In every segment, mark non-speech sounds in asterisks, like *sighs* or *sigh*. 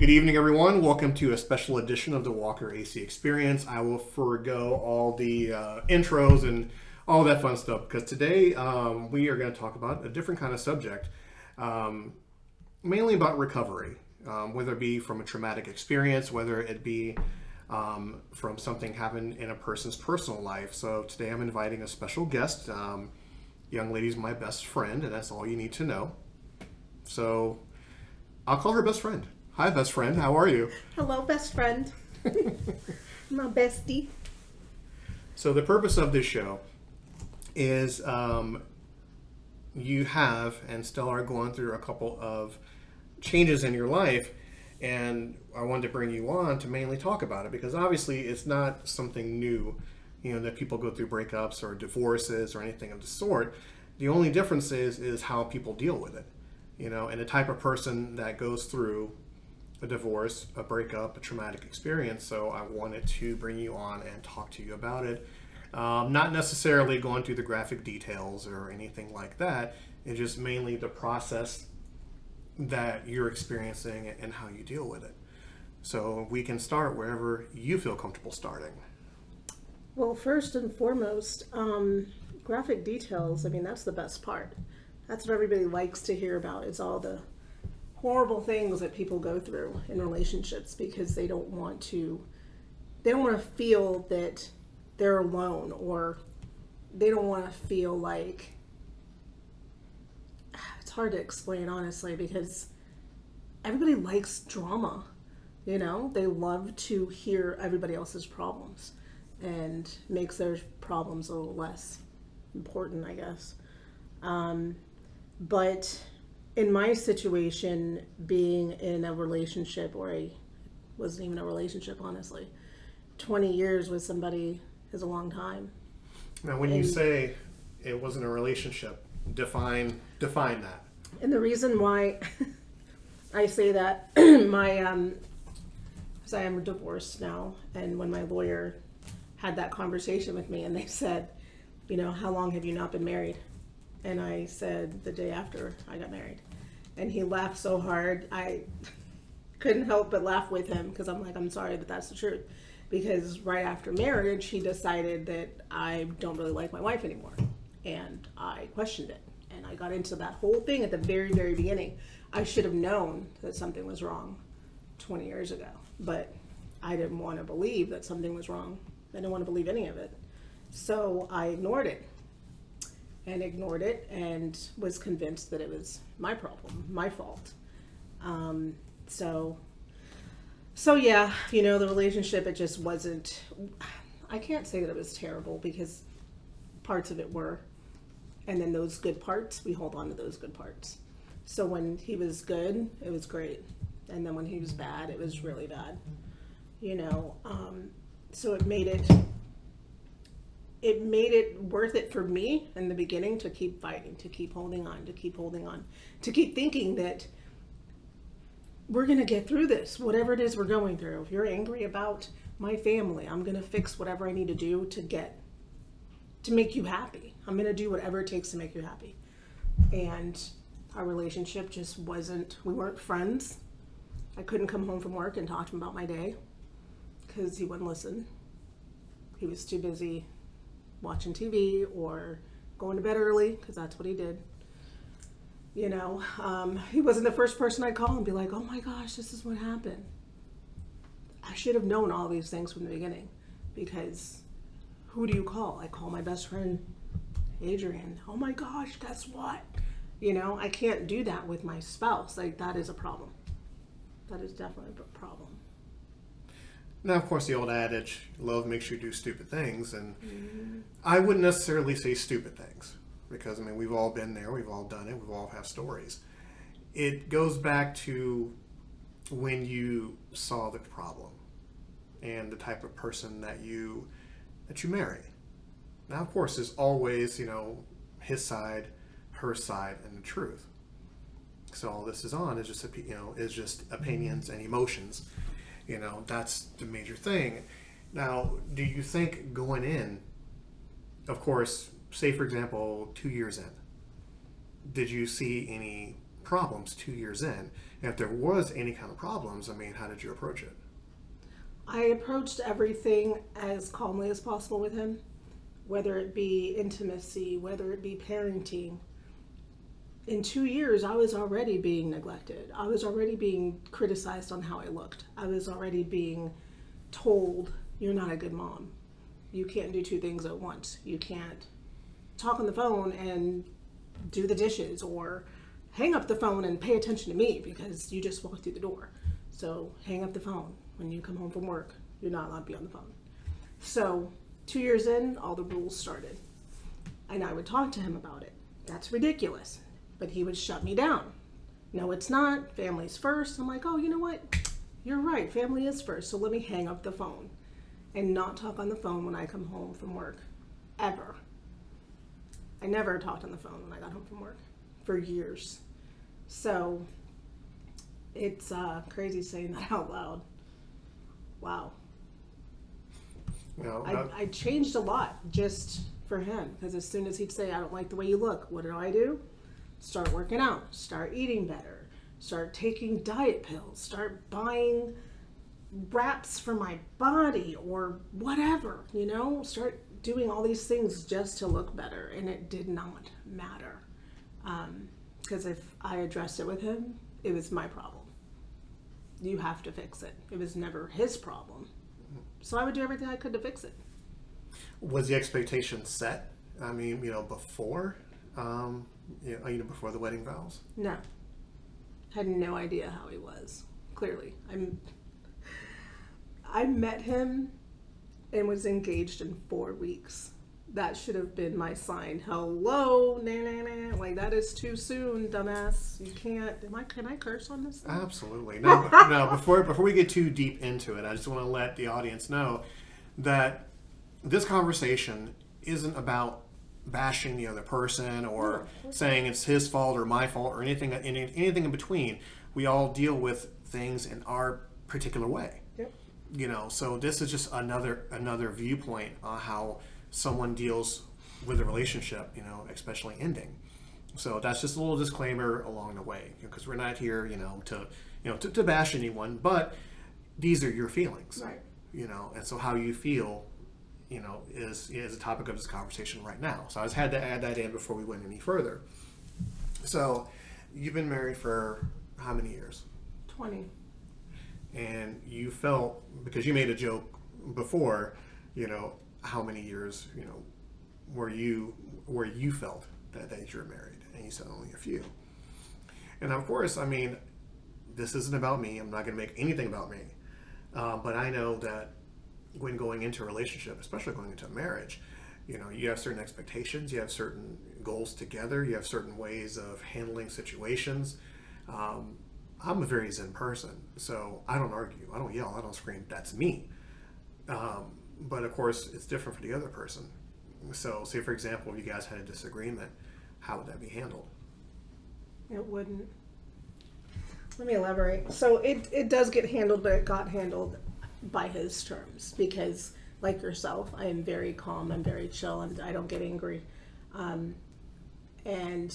Good evening, everyone. Welcome to a special edition of the Walker AC Experience. I will forego all the uh, intros and all that fun stuff because today um, we are going to talk about a different kind of subject, um, mainly about recovery, um, whether it be from a traumatic experience, whether it be um, from something happened in a person's personal life. So today I'm inviting a special guest. Um, young lady's my best friend, and that's all you need to know. So I'll call her best friend. Hi, best friend. How are you? Hello, best friend. *laughs* My bestie. So the purpose of this show is um, you have and still are going through a couple of changes in your life, and I wanted to bring you on to mainly talk about it because obviously it's not something new, you know, that people go through breakups or divorces or anything of the sort. The only difference is is how people deal with it, you know, and the type of person that goes through a divorce, a breakup, a traumatic experience. So I wanted to bring you on and talk to you about it. Um, not necessarily going through the graphic details or anything like that. It's just mainly the process that you're experiencing and how you deal with it. So we can start wherever you feel comfortable starting. Well, first and foremost, um, graphic details. I mean, that's the best part. That's what everybody likes to hear about. Is all the horrible things that people go through in relationships because they don't want to they don't want to feel that they're alone or they don't want to feel like *sighs* it's hard to explain honestly because everybody likes drama you know? They love to hear everybody else's problems and makes their problems a little less important i guess. Um, but in my situation, being in a relationship or I wasn't even a relationship, honestly, 20 years with somebody is a long time. Now, when you say it wasn't a relationship, define define that. And the reason why *laughs* I say that, *clears throat* my um, because I am divorced now, and when my lawyer had that conversation with me, and they said, you know, how long have you not been married? And I said the day after I got married. And he laughed so hard, I couldn't help but laugh with him because I'm like, I'm sorry, but that's the truth. Because right after marriage, he decided that I don't really like my wife anymore. And I questioned it. And I got into that whole thing at the very, very beginning. I should have known that something was wrong 20 years ago. But I didn't want to believe that something was wrong. I didn't want to believe any of it. So I ignored it and ignored it and was convinced that it was my problem, my fault. Um, so, so yeah, you know, the relationship, it just wasn't, I can't say that it was terrible because parts of it were. And then those good parts, we hold on to those good parts. So when he was good, it was great. And then when he was bad, it was really bad. You know, um, so it made it it made it worth it for me in the beginning to keep fighting, to keep holding on, to keep holding on, to keep thinking that we're going to get through this, whatever it is we're going through. If you're angry about my family, I'm going to fix whatever I need to do to get to make you happy. I'm going to do whatever it takes to make you happy. And our relationship just wasn't, we weren't friends. I couldn't come home from work and talk to him about my day because he wouldn't listen. He was too busy watching TV or going to bed early because that's what he did. You know, um, he wasn't the first person I'd call and be like, oh my gosh, this is what happened. I should have known all these things from the beginning because who do you call? I call my best friend Adrian. Oh my gosh, guess what? You know, I can't do that with my spouse. Like, that is a problem. That is definitely a problem. Now, of course, the old adage, love makes you do stupid things. And mm-hmm. I wouldn't necessarily say stupid things because, I mean, we've all been there, we've all done it, we've all have stories. It goes back to when you saw the problem and the type of person that you that you marry. Now, of course, there's always, you know, his side, her side, and the truth. So all this is on is just, you know, is just opinions and emotions you know, that's the major thing. Now, do you think going in, of course, say for example, two years in, did you see any problems two years in? If there was any kind of problems, I mean, how did you approach it? I approached everything as calmly as possible with him, whether it be intimacy, whether it be parenting. In two years, I was already being neglected. I was already being criticized on how I looked. I was already being told, You're not a good mom. You can't do two things at once. You can't talk on the phone and do the dishes or hang up the phone and pay attention to me because you just walked through the door. So hang up the phone when you come home from work. You're not allowed to be on the phone. So two years in, all the rules started. And I would talk to him about it. That's ridiculous. But he would shut me down. No, it's not. Family's first. I'm like, oh, you know what? You're right. Family is first. So let me hang up the phone and not talk on the phone when I come home from work. Ever. I never talked on the phone when I got home from work for years. So it's uh, crazy saying that *laughs* out loud. Wow. Well, I, I changed a lot just for him because as soon as he'd say, I don't like the way you look, what do I do? Start working out, start eating better, start taking diet pills, start buying wraps for my body or whatever, you know, start doing all these things just to look better. And it did not matter. Um, because if I addressed it with him, it was my problem. You have to fix it. It was never his problem. So I would do everything I could to fix it. was the expectation set? I mean, you know, before, um, you know, you know, before the wedding vows. No. Had no idea how he was. Clearly. I'm I met him and was engaged in four weeks. That should have been my sign. Hello, nah, nah, nah. Like that is too soon, dumbass. You can't. Am I? Can I curse on this? thing? Absolutely. No, *laughs* no. Before before we get too deep into it, I just want to let the audience know that this conversation isn't about bashing the other person or saying it's his fault or my fault or anything any, anything in between. We all deal with things in our particular way. Yep. You know, so this is just another another viewpoint on how someone deals with a relationship. You know, especially ending. So that's just a little disclaimer along the way, because we're not here, you know, to you know to, to bash anyone, but these are your feelings, Right. you know, and so how you feel, you know, is is a topic of this conversation right now. So I just had to add that in before we went any further. So you've been married for how many years? Twenty. And you felt because you made a joke before, you know, how many years, you know, were you where you felt that, that you're married, and you said only a few. And of course, I mean, this isn't about me. I'm not going to make anything about me. Uh, but I know that when going into a relationship, especially going into a marriage, you know, you have certain expectations, you have certain goals together, you have certain ways of handling situations. Um, I'm a very zen person, so I don't argue, I don't yell, I don't scream. That's me. Um, but of course, it's different for the other person. So, say for example, if you guys had a disagreement, how would that be handled? It wouldn't. Let me elaborate. So it, it does get handled, but it got handled by his terms because, like yourself, I am very calm. I'm very chill, and I don't get angry. Um, and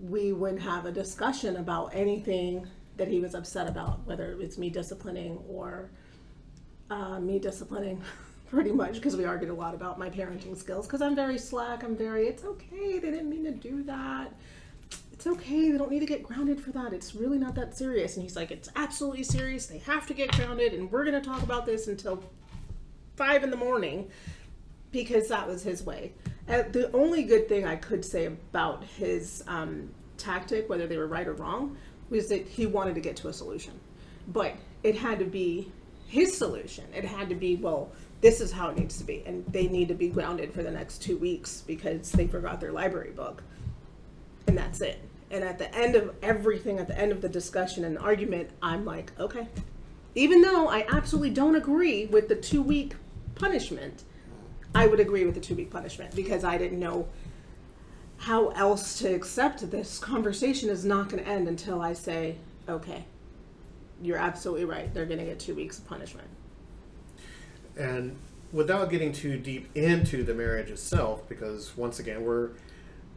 we wouldn't have a discussion about anything that he was upset about, whether it was me disciplining or uh, me disciplining, *laughs* pretty much, because we argued a lot about my parenting skills. Because I'm very slack. I'm very. It's okay. They didn't mean to do that it's okay. They don't need to get grounded for that. It's really not that serious. And he's like, it's absolutely serious. They have to get grounded, and we're going to talk about this until five in the morning because that was his way. Uh, the only good thing I could say about his um, tactic, whether they were right or wrong, was that he wanted to get to a solution. But it had to be his solution. It had to be, well, this is how it needs to be. And they need to be grounded for the next two weeks because they forgot their library book and that's it. And at the end of everything, at the end of the discussion and argument, I'm like, okay. Even though I absolutely don't agree with the two week punishment, I would agree with the two week punishment because I didn't know how else to accept this conversation is not going to end until I say, okay, you're absolutely right. They're going to get two weeks of punishment. And without getting too deep into the marriage itself, because once again, we're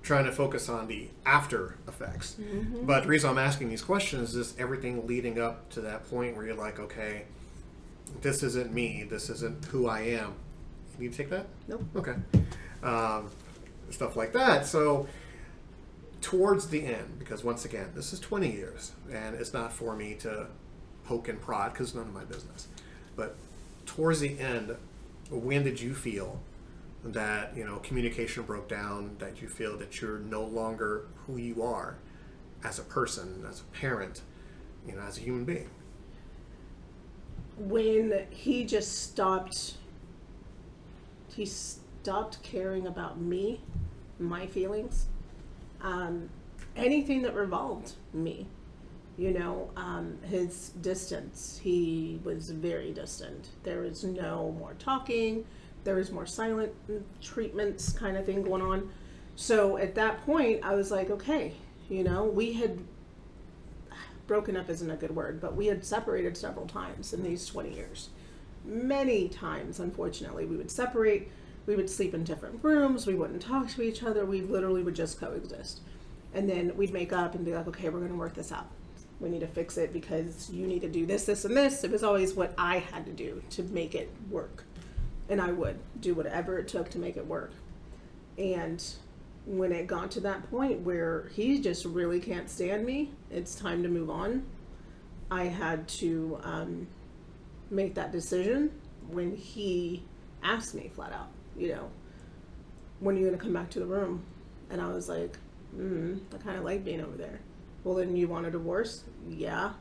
trying to focus on the after effects. But the reason I'm asking these questions is everything leading up to that point where you're like, okay, this isn't me. This isn't who I am. Can You take that? Nope. Okay. Um, stuff like that. So, towards the end, because once again, this is 20 years, and it's not for me to poke and prod because none of my business. But towards the end, when did you feel that you know communication broke down? That you feel that you're no longer who you are as a person, as a parent, you know, as a human being? when he just stopped he stopped caring about me my feelings um, anything that revolved me you know um, his distance he was very distant there was no more talking there was more silent treatments kind of thing going on so at that point i was like okay you know we had broken up isn't a good word, but we had separated several times in these 20 years. Many times, unfortunately, we would separate. We would sleep in different rooms. We wouldn't talk to each other. We literally would just coexist. And then we'd make up and be like, okay, we're going to work this out. We need to fix it because you need to do this, this, and this. It was always what I had to do to make it work. And I would do whatever it took to make it work. And when it got to that point where he just really can't stand me, it's time to move on. I had to um, make that decision when he asked me flat out, you know, when are you going to come back to the room? And I was like, mm, I kind of like being over there. Well, then you want a divorce? Yeah.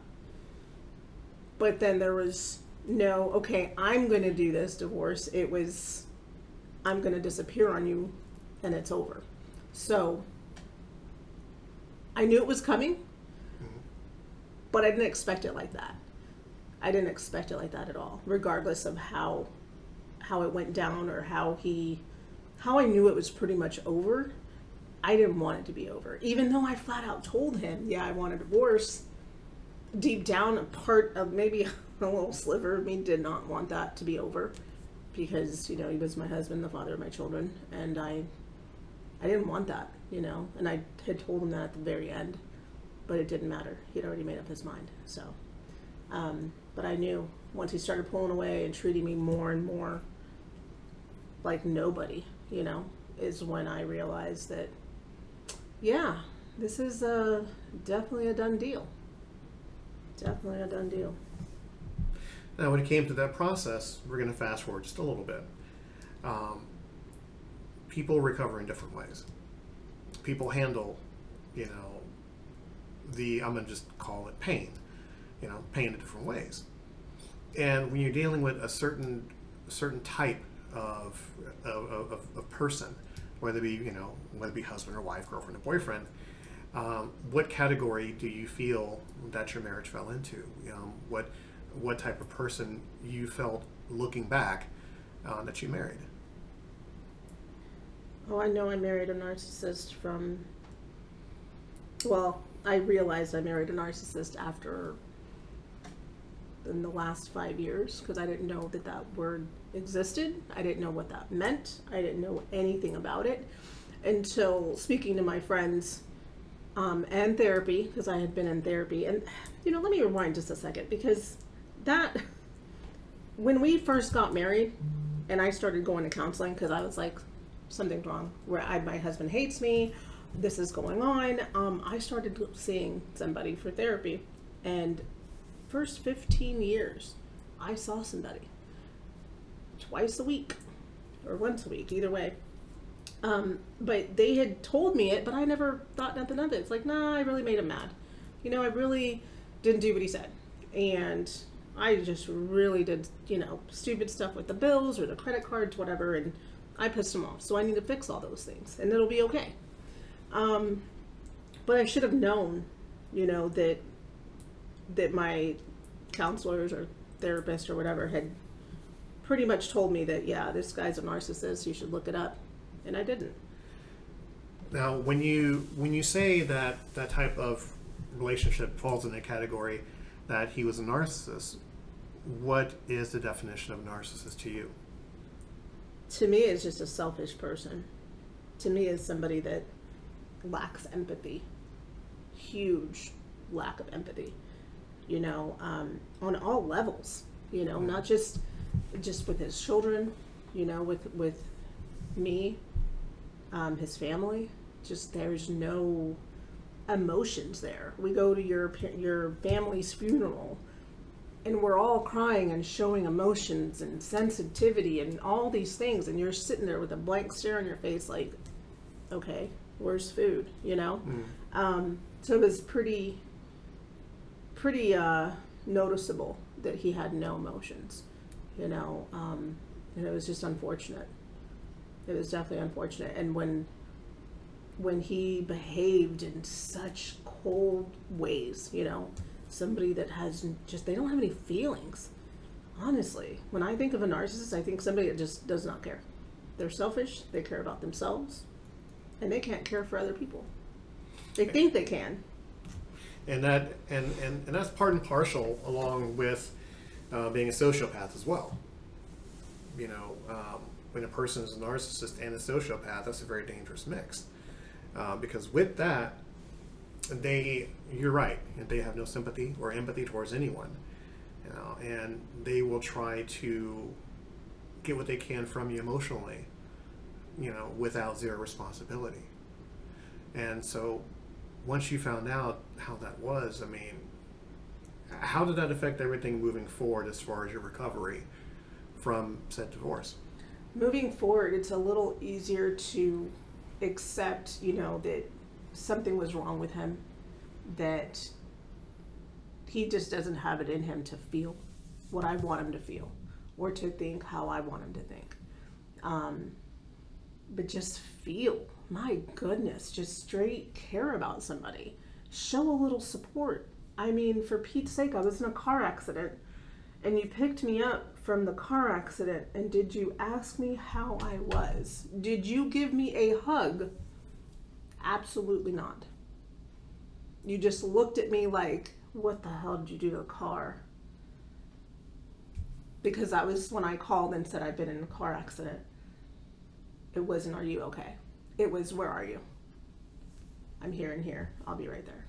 But then there was no, okay, I'm going to do this divorce. It was, I'm going to disappear on you and it's over. So I knew it was coming, mm-hmm. but I didn't expect it like that. I didn't expect it like that at all, regardless of how how it went down or how he how I knew it was pretty much over. I didn't want it to be over. Even though I flat out told him, yeah, I want a divorce. Deep down, a part of maybe a little sliver of me did not want that to be over because, you know, he was my husband, the father of my children, and I I didn't want that, you know, and I had told him that at the very end, but it didn't matter. He'd already made up his mind. So, um, but I knew once he started pulling away and treating me more and more like nobody, you know, is when I realized that, yeah, this is uh, definitely a done deal. Definitely a done deal. Now, when it came to that process, we're going to fast forward just a little bit. Um, people recover in different ways. People handle, you know, the I'm going to just call it pain, you know, pain in different ways. And when you're dealing with a certain certain type of of, of, of person, whether it be you know whether it be husband or wife, girlfriend or boyfriend, um, what category do you feel that your marriage fell into? Um, what what type of person you felt looking back uh, that you married? Oh, I know I married a narcissist from. Well, I realized I married a narcissist after. In the last five years, because I didn't know that that word existed. I didn't know what that meant. I didn't know anything about it until speaking to my friends um, and therapy, because I had been in therapy. And, you know, let me rewind just a second, because that. When we first got married, and I started going to counseling, because I was like, something's wrong. Where I, my husband hates me. This is going on. Um, I started seeing somebody for therapy, and first 15 years, I saw somebody twice a week or once a week, either way. Um, but they had told me it, but I never thought nothing of it. It's like, nah, I really made him mad. You know, I really didn't do what he said. And I just really did, you know, stupid stuff with the bills or the credit cards, whatever. And I pissed him off. So I need to fix all those things and it'll be okay. Um, but I should have known, you know, that that my counselors or therapist or whatever had pretty much told me that yeah, this guy's a narcissist. You should look it up, and I didn't. Now, when you when you say that that type of relationship falls in the category that he was a narcissist, what is the definition of narcissist to you? To me, it's just a selfish person. To me, it's somebody that lacks empathy. Huge lack of empathy. You know, um, on all levels. You know, not just just with his children. You know, with with me, um, his family. Just there's no emotions there. We go to your your family's funeral and we're all crying and showing emotions and sensitivity and all these things and you're sitting there with a blank stare on your face like okay where's food? You know? Um, so it was pretty pretty uh, noticeable that he had no emotions you know? Um, and it was just unfortunate. It was definitely unfortunate. And when when he behaved in such cold ways you know somebody that has just they don't have any feelings. Honestly when i think of a narcissist i think somebody that just does not care. They're selfish they care about themselves and they can't care for other people. They think they can. And that and, and, and that's part and partial along with uh, being a sociopath as well. You know um, when a person is a narcissist and a sociopath that's a very dangerous mix uh, because with that they you're right they have no sympathy or empathy towards anyone you know and they will try to get what they can from you emotionally you know without zero responsibility. And so once you found out how that was i mean how did that affect everything moving forward as far as your recovery from said divorce? Moving forward it's a little easier to accept you know that something was wrong with him that he just doesn't have it in him to feel what i want him to feel or to think how i want him to think. Um, but just feel my goodness just straight care about somebody. Show a little support. I mean for pete's sake i was in a car accident and you picked me up from the car accident and did you ask me how I was? Did you give me a hug? Absolutely not. You just looked at me like, what the hell did you do to the car? Because that was when I called and said I'd been in a car accident. It wasn't, are you okay? It was, where are you? I'm here and here. I'll be right there.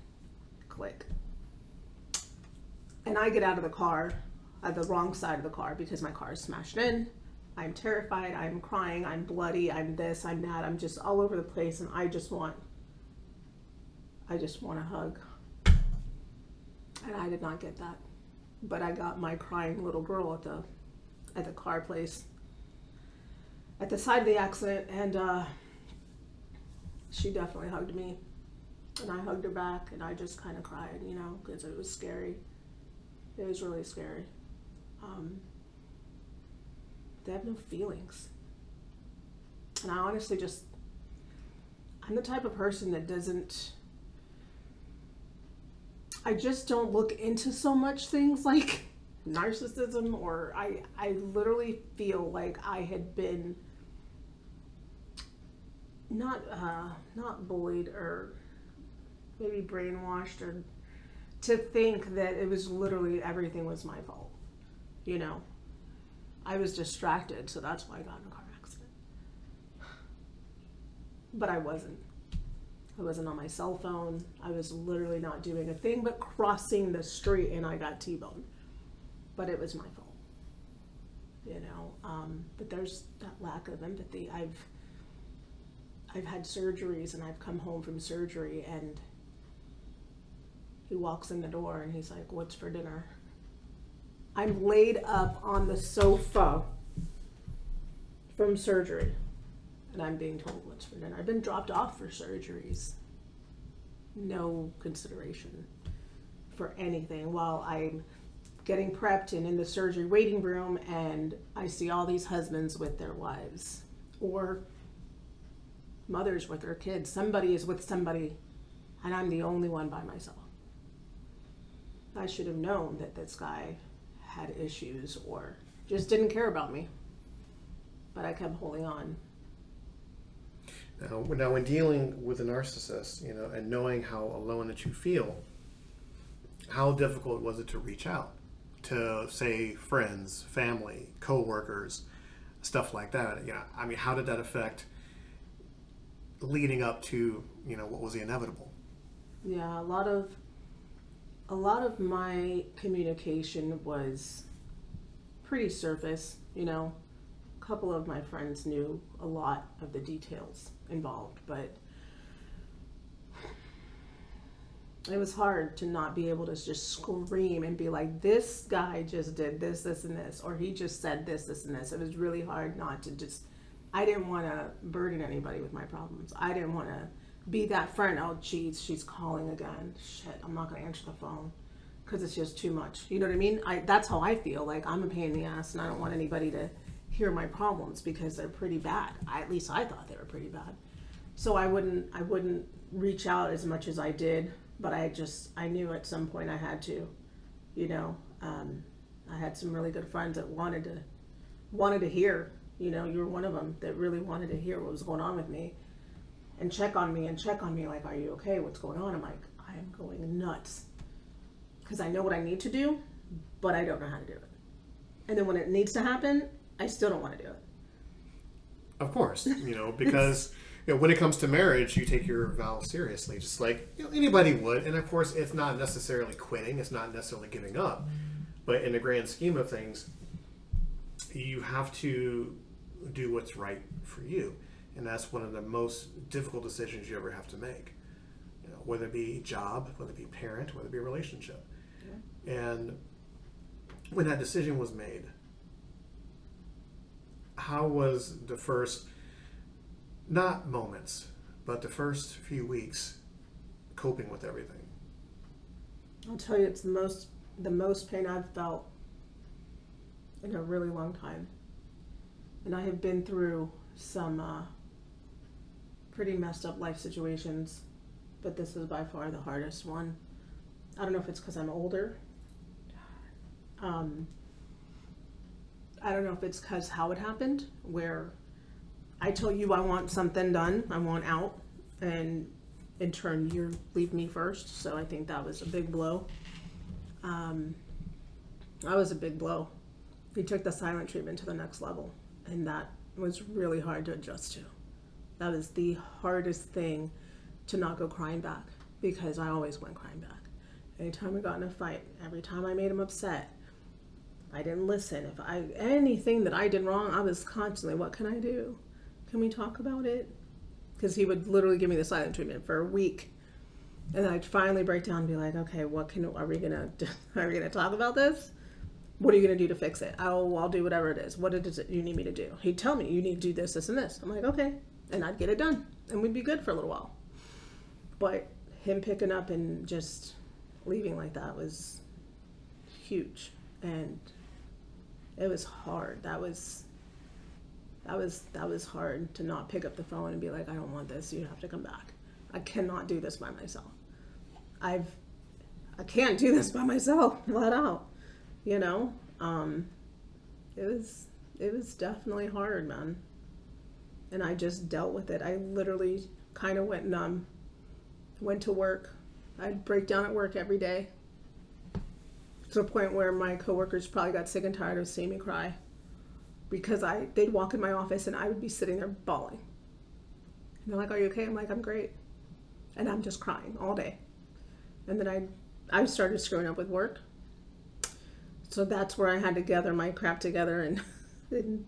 Click. And I get out of the car at the wrong side of the car because my car is smashed in. I'm terrified. I'm crying. I'm bloody. I'm this. I'm that. I'm just all over the place, and I just want. I just want a hug. And I did not get that, but I got my crying little girl at the, at the car place. At the side of the accident, and uh, she definitely hugged me, and I hugged her back, and I just kind of cried, you know, because it was scary. It was really scary. Um, they have no feelings. And I honestly just, I'm the type of person that doesn't, I just don't look into so much things *laughs* like narcissism or I, I literally feel like I had been not, uh, not bullied or maybe brainwashed or to think that it was literally everything was my fault. You know, I was distracted, so that's why I got in a car accident. But I wasn't. I wasn't on my cell phone. I was literally not doing a thing but crossing the street and I got T boned. But it was my fault. You know, um, but there's that lack of empathy. I've I've had surgeries and I've come home from surgery and he walks in the door and he's like, What's for dinner? I'm laid up on the sofa from surgery and I'm being told what's for dinner. I've been dropped off for surgeries. No consideration for anything while I'm getting prepped and in the surgery waiting room and I see all these husbands with their wives or mothers with their kids. Somebody is with somebody and I'm the only one by myself. I should have known that this guy had issues or just didn't care about me. But I kept holding on. Now, now, when dealing with a narcissist, you know, and knowing how alone that you feel, how difficult was it to reach out to, say, friends, family, coworkers, stuff like that? You know, I mean, how did that affect leading up to you know what was the inevitable. Yeah, a lot of a lot of my communication was pretty surface, you know. A couple of my friends knew a lot of the details involved, but it was hard to not be able to just scream and be like, this guy just did this, this, and this, or he just said this, this, and this. It was really hard not to just, I didn't want to burden anybody with my problems. I didn't want to be that friend. Oh, geez, she's calling again. Shit, I'm not to answer the phone because it's just too much. You know what I mean? I, that's how I feel. Like I'm a pain in the ass and I don't want anybody to hear my problems because they're pretty bad. I, at least I thought they were pretty bad. So I wouldn't, I wouldn't reach out as much as I did but I just I knew at some point I had to, you know. Um, I had some really good friends that wanted to wanted to hear, you know, you were one of them that really wanted to hear what was going on with me, and check on me and check on me like, are you okay? What's going on? I'm like, I am going nuts, because I know what I need to do, but I don't know how to do it. And then when it needs to happen, I still don't want to do it. Of course, you know, *laughs* because you know, when it comes to marriage, you take your vows seriously, just like you know, anybody would. And of course, it's not necessarily quitting; it's not necessarily giving up. But in the grand scheme of things, you have to do what's right for you, and that's one of the most difficult decisions you ever have to make. You know, whether it be job, whether it be parent, whether it be a relationship. Yeah. And when that decision was made, how was the first not moments, but the first few weeks coping with everything. I'll tell you, it's the most the most pain I've felt in a really long time, and I have been through some uh, pretty messed up life situations, but this is by far the hardest one. I don't know if it's because I'm older. Um, I don't know if it's because how it happened, where I tell you I want something done, I want out, and in turn you leave me first. So I think that was a big blow. Um, that was a big blow. He took the silent treatment to the next level, and that was really hard to adjust to. That was the hardest thing to not go crying back because I always went crying back. Anytime we got in a fight, every time I made him upset, I didn't listen. If I anything that I did wrong, I was constantly, what can I do? Can we talk about it? Because he would literally give me the silent treatment for a week. And I'd finally break down and be like, okay, what can, are we gonna, *laughs* are we gonna talk about this? What are you gonna do to fix it? I'll, I'll do whatever it is. What is it you need me to do? He'd tell me, you need to do this, this, and this. I'm like, okay. And I'd get it done. And we'd be good for a little while. But him picking up and just leaving like that was huge. And it was hard. That was that was that was hard to not pick up the phone and be like, I don't want this. You have to come back. I cannot do this by myself. I've I can't do this by myself, *laughs* let out. You know, um, it was it was definitely hard, man. And I just dealt with it. I literally kind of went numb. Went to work. I'd break down at work every day. To a point where my coworkers probably got sick and tired of seeing me cry because I they'd walk in my office and I would be sitting there bawling. And they're like, "Are you okay?" I'm like, "I'm great," and I'm just crying all day. And then I I started screwing up with work, so that's where I had to gather my crap together and, *laughs* and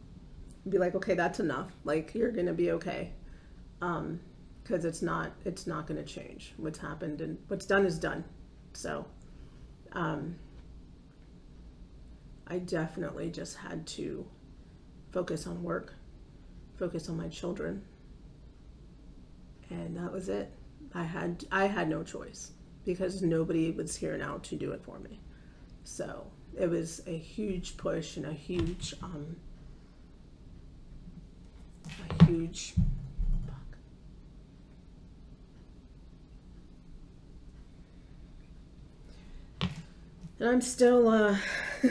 be like, "Okay, that's enough. Like you're gonna be okay." Um, because it's not it's not to change what's happened and what's done is done so um, i definitely just had to focus on work, focus on my children. And that was it. I had I had no choice because nobody was here now to do it for me. So it was a huge push and a huge um, a huge and I'm still uh, *laughs*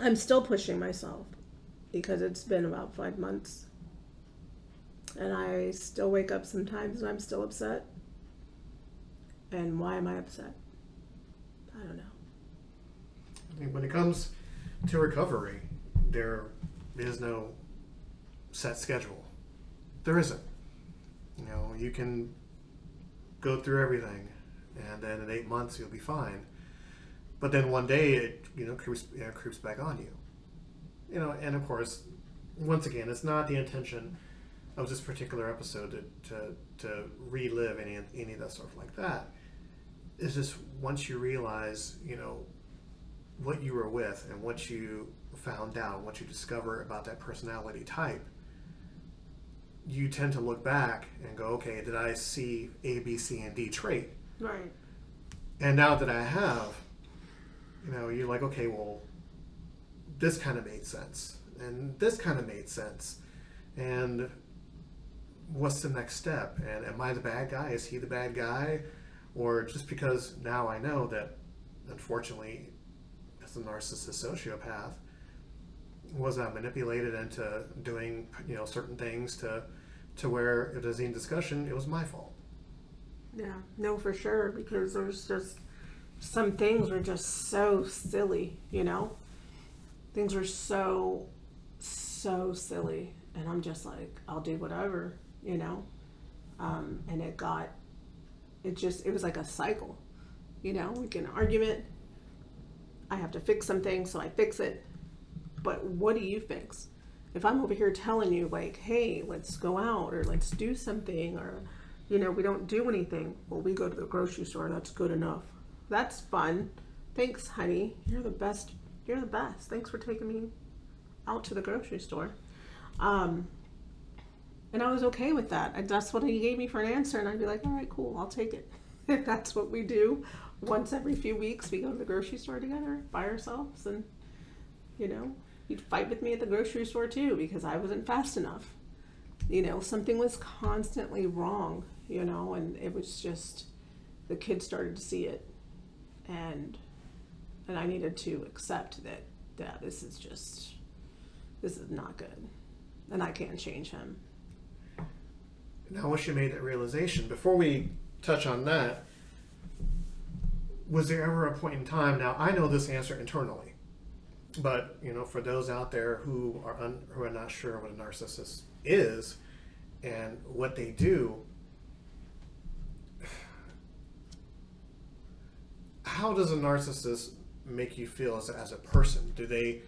I'm still pushing myself because it's been about five months. And I still wake up sometimes and I'm still upset. And why am I upset? I don't know. I mean, when it comes to recovery, there is no set schedule. There isn't. You know, you can go through everything, and then in eight months you'll be fine. But then one day it you know creeps, you know, creeps back on you. You know, and of course, once again, it's not the intention of this particular episode to to, to relive any any of that stuff like that. It's just once you realize, you know, what you were with and what you found out, what you discover about that personality type, you tend to look back and go, okay, did I see A, B, C, and D trait? Right. And now that I have, you know, you're like, okay, well, this kind of made sense, and this kind of made sense, and what's the next step? And am I the bad guy? Is he the bad guy? Or just because now I know that, unfortunately, as a narcissist sociopath, was I manipulated into doing you know certain things to to where if there's any discussion, it was my fault. Yeah, no, for sure, because there's just some things are just so silly, you know? Things are so, so silly. And I'm just like, I'll do whatever, you know? Um, and it got, it just, it was like a cycle, you know? We get an argument, I have to fix something, so I fix it. But what do you fix? If I'm over here telling you, like, hey, let's go out or let's do something or, you know, we don't do anything. Well, we go to the grocery store. That's good enough. That's fun. Thanks, honey. You're the best. You're the best. Thanks for taking me out to the grocery store. Um, and I was okay with that. That's what he gave me for an answer. And I'd be like, all right, cool. I'll take it. *laughs* if that's what we do once every few weeks, we go to the grocery store together by ourselves. And, you know, he'd fight with me at the grocery store too because I wasn't fast enough. You know, something was constantly wrong you know, and it was just the kids started to see it, and and I needed to accept that that this is just this is not good, and I can't change him. Now, once you made that realization, before we touch on that, was there ever a point in time? Now, I know this answer internally, but you know, for those out there who are un, who are not sure what a narcissist is and what they do, how does a narcissist make you feel as a, as a person? Do they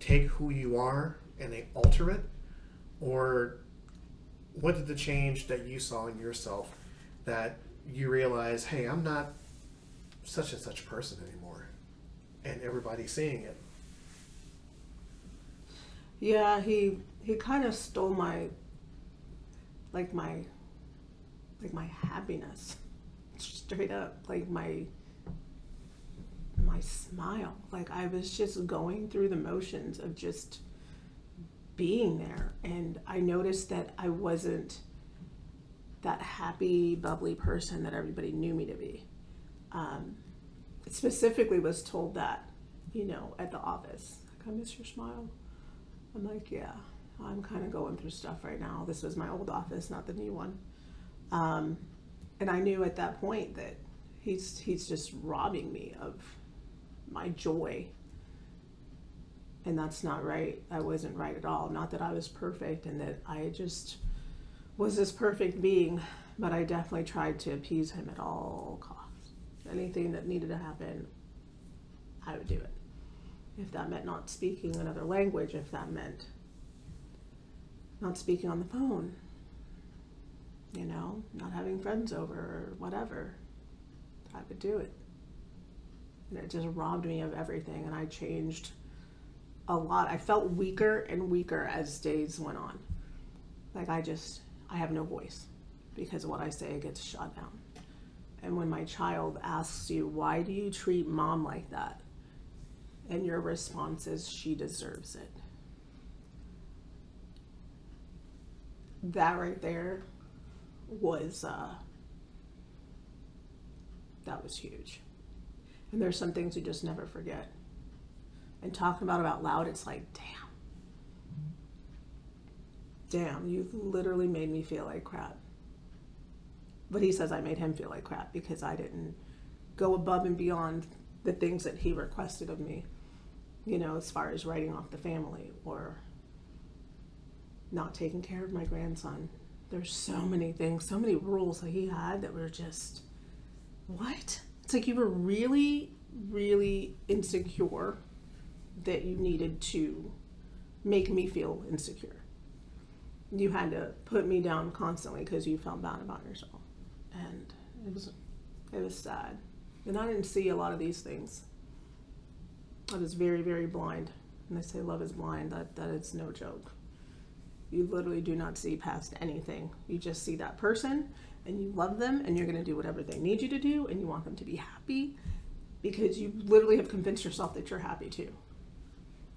take who you are and they alter it, or what did the change that you saw in yourself that you realize, hey, I'm not such and such person anymore, and everybody's seeing it? Yeah, he he kind of stole my like my like my happiness *laughs* straight up like my my smile. Like I was just going through the motions of just being there. And I noticed that I wasn't that happy, bubbly person that everybody knew me to be. Um, specifically was told that, you know, at the office. Like, I miss your smile. I'm like, yeah, I'm kind of going through stuff right now. This was my old office, not the new one. Um, and I knew at that point that he's he's just robbing me of my joy. And that's not right. I wasn't right at all. Not that I was perfect and that I just was this perfect being, but I definitely tried to appease him at all costs. Anything that needed to happen, I would do it. If that meant not speaking another language, if that meant not speaking on the phone, you know, not having friends over or whatever, I would do it. And it just robbed me of everything and i changed a lot. I felt weaker and weaker as days went on. Like i just i have no voice because what i say gets shot down. And when my child asks you why do you treat mom like that and your response is she deserves it that right there was uh that was huge and there's some things you just never forget. And talking about it out loud, it's like, damn. Damn, you've literally made me feel like crap. But he says I made him feel like crap because I didn't go above and beyond the things that he requested of me, you know, as far as writing off the family or not taking care of my grandson there's so many things, so many rules that he had that were just what? It's like you were really, really insecure that you needed to make me feel insecure. You had to put me down constantly because you felt bad about yourself, and it was it was sad. And I didn't see a lot of these things. I was very, very blind. And they say love is blind. That that is no joke. You literally do not see past anything. You just see that person and you love them and you're going to do whatever they need you to do and you want them to be happy because you literally have convinced yourself that you're happy too.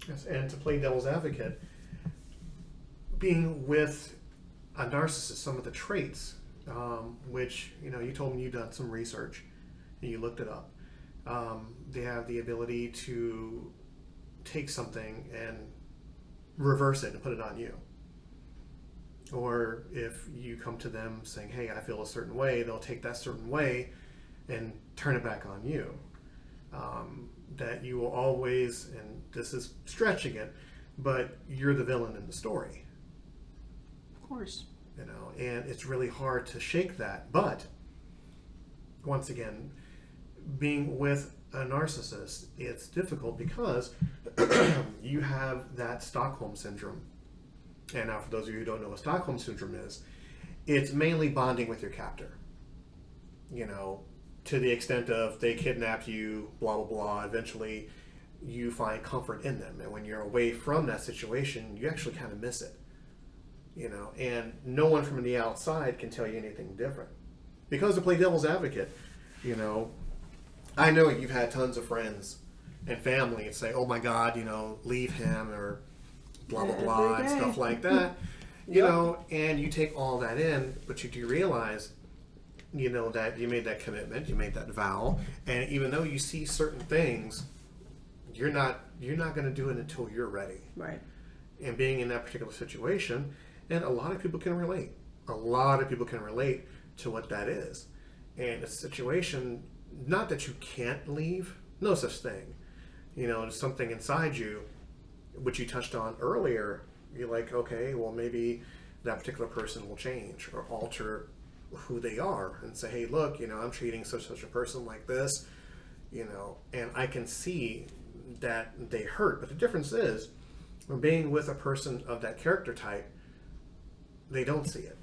Yes, and to play devil's advocate, being with a narcissist, some of the traits, um, which you know, you told me you've done some research and you looked it up. Um, they have the ability to take something and reverse it and put it on you. Or if you come to them saying, "Hey, I feel a certain way," they'll take that certain way and turn it back on you. Um, that you will always, and this is stretching it, but you're the villain in the story, Of course. you know, and it's really hard to shake that. But once again, being with a narcissist, it's difficult because *clears throat* you have that Stockholm syndrome. And now, for those of you who don't know what Stockholm syndrome is, it's mainly bonding with your captor. You know, to the extent of they kidnap you, blah blah blah. Eventually, you find comfort in them, and when you're away from that situation, you actually kind of miss it. You know, and no one from the outside can tell you anything different. Because to play devil's advocate, you know, I know you've had tons of friends and family and say, "Oh my God, you know, leave him," or blah blah blah and stuff like that. You Yep. know, and you take all that in, but you do realize, you know, that you made that commitment, you made that vow, and even though you see certain things, you're not you're not going to do it until you're ready Right. and being in that particular situation. And a lot of people can relate. A lot of people can relate to what that is. And a situation, not that you can't leave, no such thing. You know, it's something inside you, which you touched on earlier. You're like, okay, well, maybe that particular person will change or alter who they are and say, hey, look, you know, I'm treating such such a person like this, you know, and I can see that they hurt. But the difference is, when being with a person of that character type, they don't see it.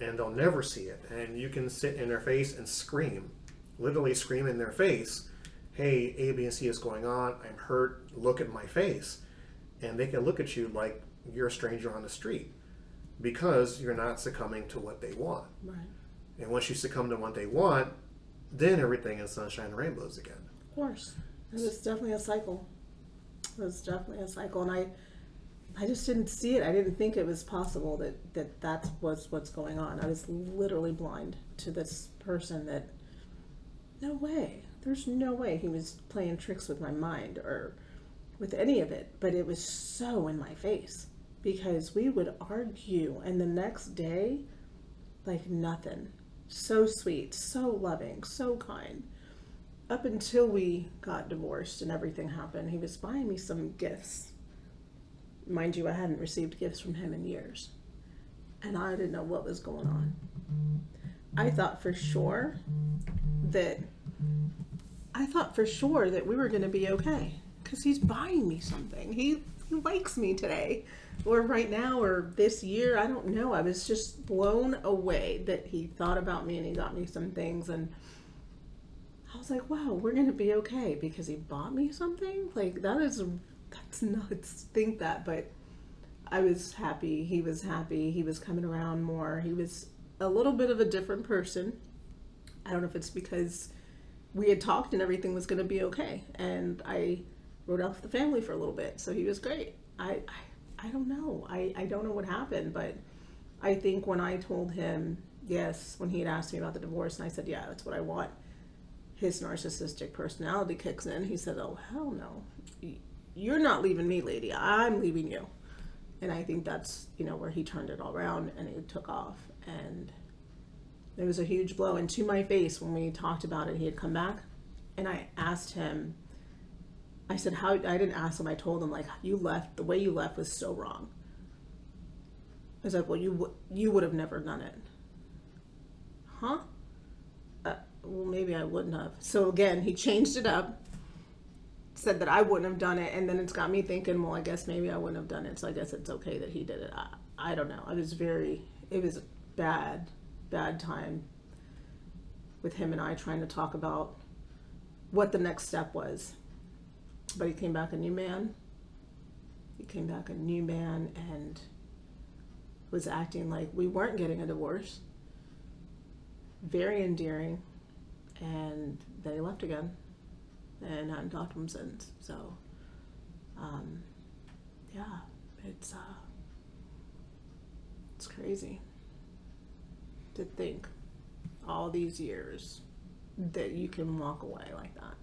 And they'll never see it. And you can sit in their face and scream, literally scream in their face, hey, A, B, and C is going on. I'm hurt. Look at my face. And they can look at you like you're a stranger on the street because you're not succumbing to what they want. Right. And once you succumb to what they want, then everything is sunshine and rainbows again. Of course. It was definitely a cycle. It was definitely a cycle, and I, I just didn't see it. I didn't think it was possible that that that was what's going on. I was literally blind to this person. That, no way. There's no way he was playing tricks with my mind or with any of it. But it was so in my face because we would argue, and the next day, like nothing. So sweet, so loving, so kind up until we got divorced and everything happened, he was buying me some gifts. Mind you, I hadn't received gifts from him in years. And I didn't know what was going on. I thought for sure that I thought for sure that we were going to be okay cuz he's buying me something. He he likes me today or right now or this year, I don't know. I was just blown away that he thought about me and he got me some things and I was like, wow, we're gonna be okay because he bought me something. Like that is that's nuts. to Think that, but I was happy. He was happy. He was coming around more. He was a little bit of a different person. I don't know if it's because we had talked and everything was gonna be okay, and I wrote off the family for a little bit, so he was great. I I, I don't know. I I don't know what happened, but I think when I told him yes, when he had asked me about the divorce, and I said, yeah, that's what I want his narcissistic personality kicks in. He said, "Oh hell no, you're not leaving me, lady. I'm leaving you." And I think that's you know where he turned it all around and he took off, and it was a huge blow. And to my face, when we talked about it, he had come back, and I asked him. I said, "How?" I didn't ask him. I told him like, "You left. The way you left was so wrong." I was like, well, you w- you would have never done it, huh? Uh, well, maybe I wouldn't have. So again, he changed it up, said that I wouldn't have done it, and then it's got me thinking, well, I guess maybe I wouldn't have done it. So I guess it's okay that he did it. I, I don't know. I was very, it was bad, bad time with him and I trying to talk about what the next step was. But he came back a new man. He came back a new man and was acting like we weren't getting a divorce. Very endearing. And then he left again and hadn't talked to him since. So, um, yeah, it's uh, it's crazy to think all these years that you can walk away like that.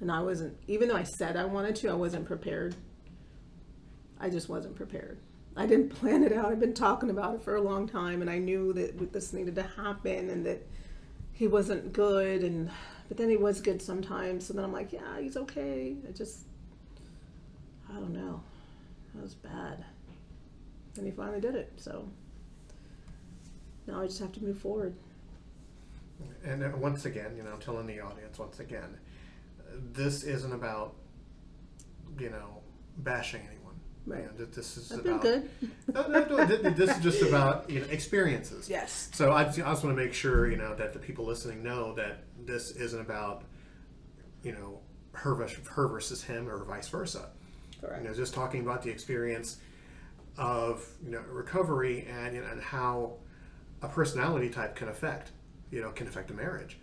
And I wasn't, even though I said I wanted to, I wasn't prepared. I just wasn't prepared. I didn't *laughs* plan it out. I've been talking about it for a long time, and I knew that this needed to happen, and that he wasn't good, and but then he was good sometimes. So then I'm like, yeah, he's okay. I just, I don't know. That was bad. And he finally did it. So now I just have to move forward. And uh, once again, you know, I'm telling the audience once again, this isn't about, you know, bashing anyone. Right. You know, th- this is I've been about. good. No, no, no, th- th- this is just *laughs* about you know experiences. Yes. So I just, I just want to make sure you know that the people listening know that this isn't about, you know, her versus, her versus him or vice versa. Correct. You know, just talking about the experience of you know recovery and you know, and how a personality type can affect you know can affect a marriage.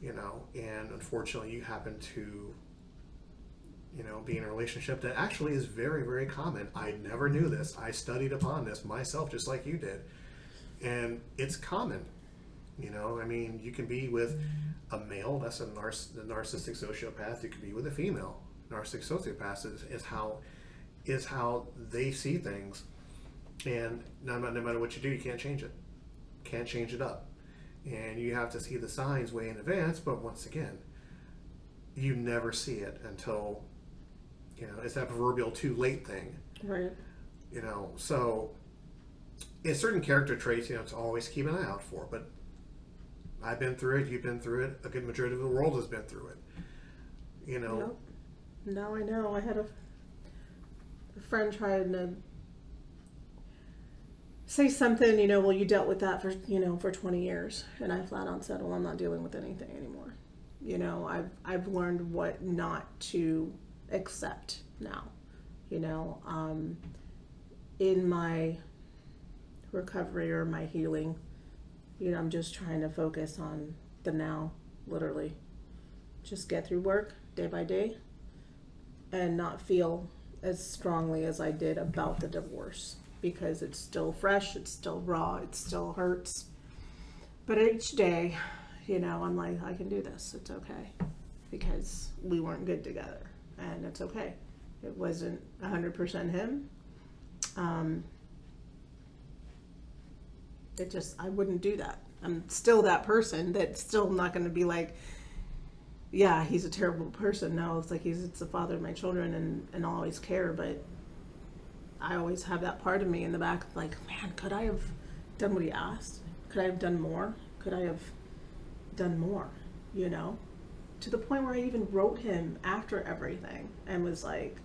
You know, and unfortunately, you happen to you know be in a relationship that actually is very very common. I never knew this. I studied upon this myself, just like you did, and it's common. You know, I mean, you can be with a male that's a, narciss- a narcissistic sociopath. You can be with a female narcissistic sociopath. Is, is how is how they see things, and no, no matter what you do, you can't change it. Can't change it up, and you have to see the signs way in advance. But once again, you never see it until you know it's that proverbial too late thing Right. you know so it's certain character traits you know to always keep an eye out for but i've been through it you've been through it a good majority of the world has been through it you know Yep. Now I know. I had a, a friend trying to say something, you know, well, you dealt with that for, you know, for 20 years. And I flat out said, well, I'm not dealing with anything anymore. You know, I've, I've learned what not to accept now, you know, um, in my recovery or my healing, you know, I'm just trying to focus on the now, literally. Just get through work day by day and not feel as strongly as I did about the divorce because it's still fresh, it's still raw, it still hurts. But each day, you know, I'm like, I can do this. It's okay because we weren't good together, and it's okay. It wasn't 100% him. Um, it just, I wouldn't do that. I'm still that person that's still not going to be like, yeah, he's a terrible person. No, it's like he's it's the father of my children and and I'll always care, but I always have that part of me in the back, like, man, could I have done what he asked? Could I have done more? Could I have done more? You know, to the point where I even wrote him after everything and was like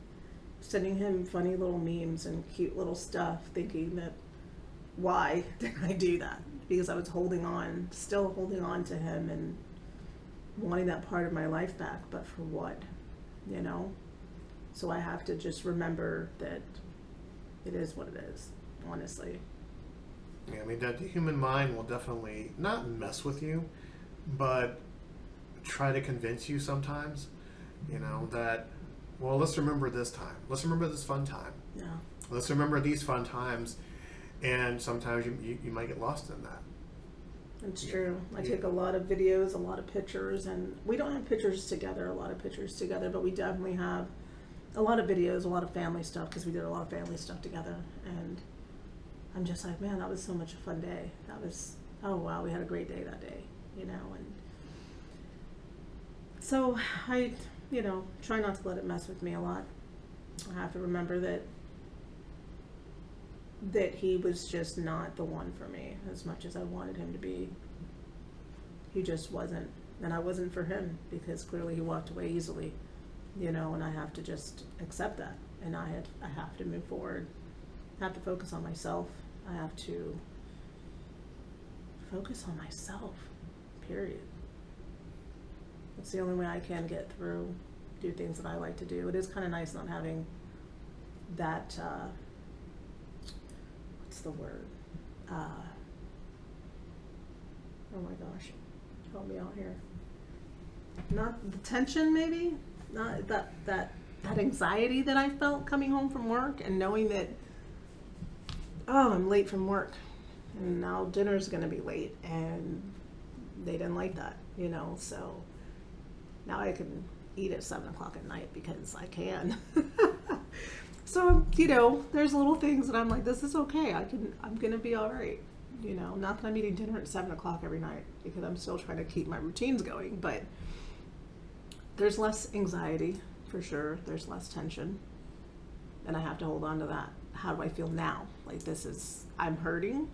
sending him funny little memes and cute little stuff, thinking that why *laughs* did I do that? Because I was holding on, still holding on to him and wanting that part of my life back, but for what? You know? So I have to just remember that it is what it is, honestly. yeah, i mean that the human mind will definitely not mess with you but try to convince you sometimes you know that well let's remember this time let's remember this fun time Yeah. let's remember these fun times and sometimes you, you, you might get lost in that It's Yeah. true. I Yeah. take a lot of videos, a lot of pictures, and we don't have pictures together, a lot of pictures together, but we definitely have a lot of videos, a lot of family stuff because we did a lot of family stuff together. And I'm just like, man, that was so much a fun day. That was, oh wow, we had a great day that day, you know. And so I, you know, try not to let it mess with me a lot. I have to remember that that he was just not the one for me as much as I wanted him to be. He just wasn't. And I wasn't for him because clearly he walked away easily, you know, and I have to just accept that. And I had I have to move forward. I have to focus on myself. I have to focus on myself. Period. It's the only way I can get through, do things that I like to do. It is kind of nice not having that, uh, what's the word? Uh, oh my gosh, help me out here. Not the tension, maybe? That, that, that anxiety that I felt coming home from work and knowing that, oh, I'm late from work and now dinner's gonna be late and they didn't like that, you know, so now I can eat at seven o'clock at night because I can. *laughs* so, you know, there's little things that I'm like, this is okay. I can, I'm gonna be all right. You know, not that I'm eating dinner at seven o'clock every night because I'm still trying to keep my routines going, but there's less anxiety for sure. There's less tension, and I have to hold on to that. How do I feel now? Like this is, I'm hurting,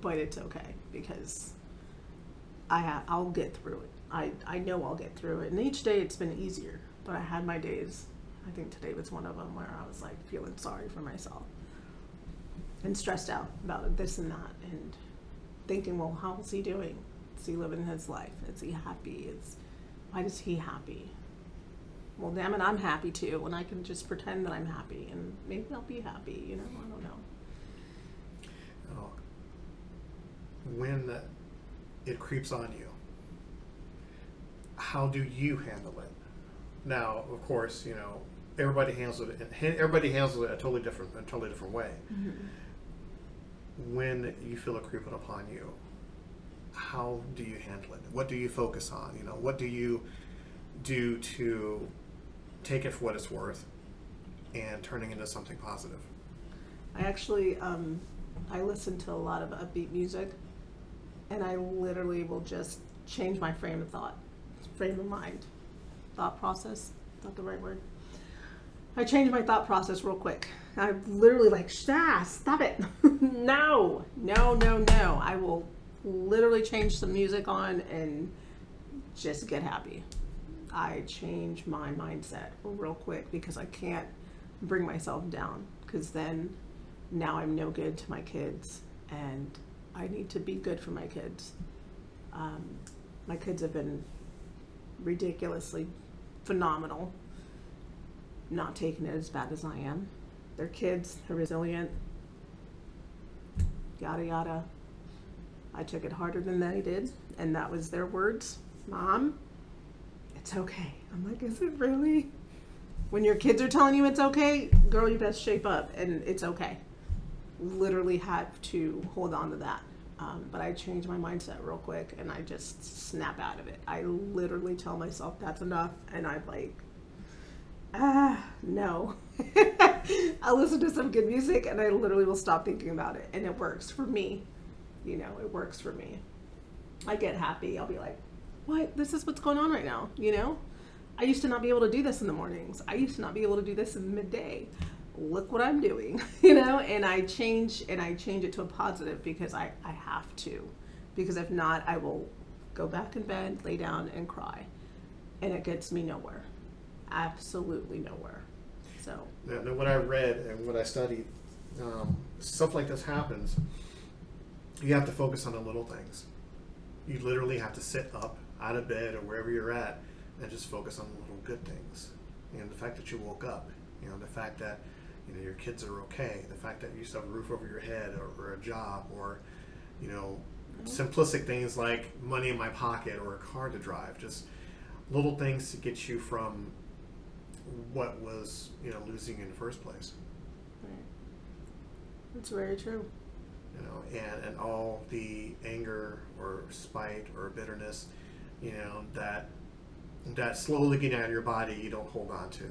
but it's okay because I ha- I'll get through it. I, I know I'll get through it. And each day it's been easier, but I had my days. I think today was one of them where I was like feeling sorry for myself and stressed out about this and that and thinking, well, how's he doing? Is he living his life? Is he happy? Is why is he happy? Well, damn it, I'm happy too, and I can just pretend that I'm happy, and maybe I'll be happy. You know, I don't know. Oh. when it creeps on you, how do you handle it? Now, of course, you know everybody handles it. Everybody handles it a totally different, a totally different way. Mm-hmm. When you feel it creeping upon you, how do you handle it? What do you focus on? You know, what do you do to take it for what it's worth and turning into something positive? I actually, um, I listen to a lot of upbeat music, and I literally will just change my frame of thought, frame of mind, thought process. Not the right word. I change my thought process real quick. I'm literally like, ah, stop it. *laughs* no, no, no, no. I will literally change some music on and just get happy. I change my mindset real quick because I can't bring myself down because then now I'm no good to my kids and I need to be good for my kids. Um, my kids have been ridiculously phenomenal, not taking it as bad as I am. They're kids, they're resilient, yada yada. I took it harder than they did, and that was their words. Mom, it's okay. I'm like, is it really? When your kids are telling you it's okay, girl, you best shape up, and it's okay. Literally have to hold on to that. Um, but I change my mindset real quick, and I just snap out of it. I literally tell myself that's enough, and I'm like, ah, no. *laughs* I listen to some good music, and I literally will stop thinking about it, and it works for me. You know, it works for me. I get happy. I'll be like, what? This is what's going on right now, you know? I used to not be able to do this in the mornings. I used to not be able to do this in the midday. Look what I'm doing, *laughs* you know? And I change and I change it to a positive because I, I have to. Because if not, I will go back in bed, lay down, and cry. And it gets me nowhere. Absolutely nowhere. So Now, now what I read and what I studied, um, stuff like this happens. You have to focus on the little things. You literally have to sit up out of bed or wherever you're at and just focus on the little good things. You know, the fact that you woke up, you know, the fact that you know your kids are okay, the fact that you still have a roof over your head or, or a job or you know mm-hmm. simplistic things like money in my pocket or a car to drive. Just little things to get you from what was you know losing in the first place. right. That's very true. You know, and and all the anger or spite or bitterness, you know that that slowly getting out of your body you don't hold on to.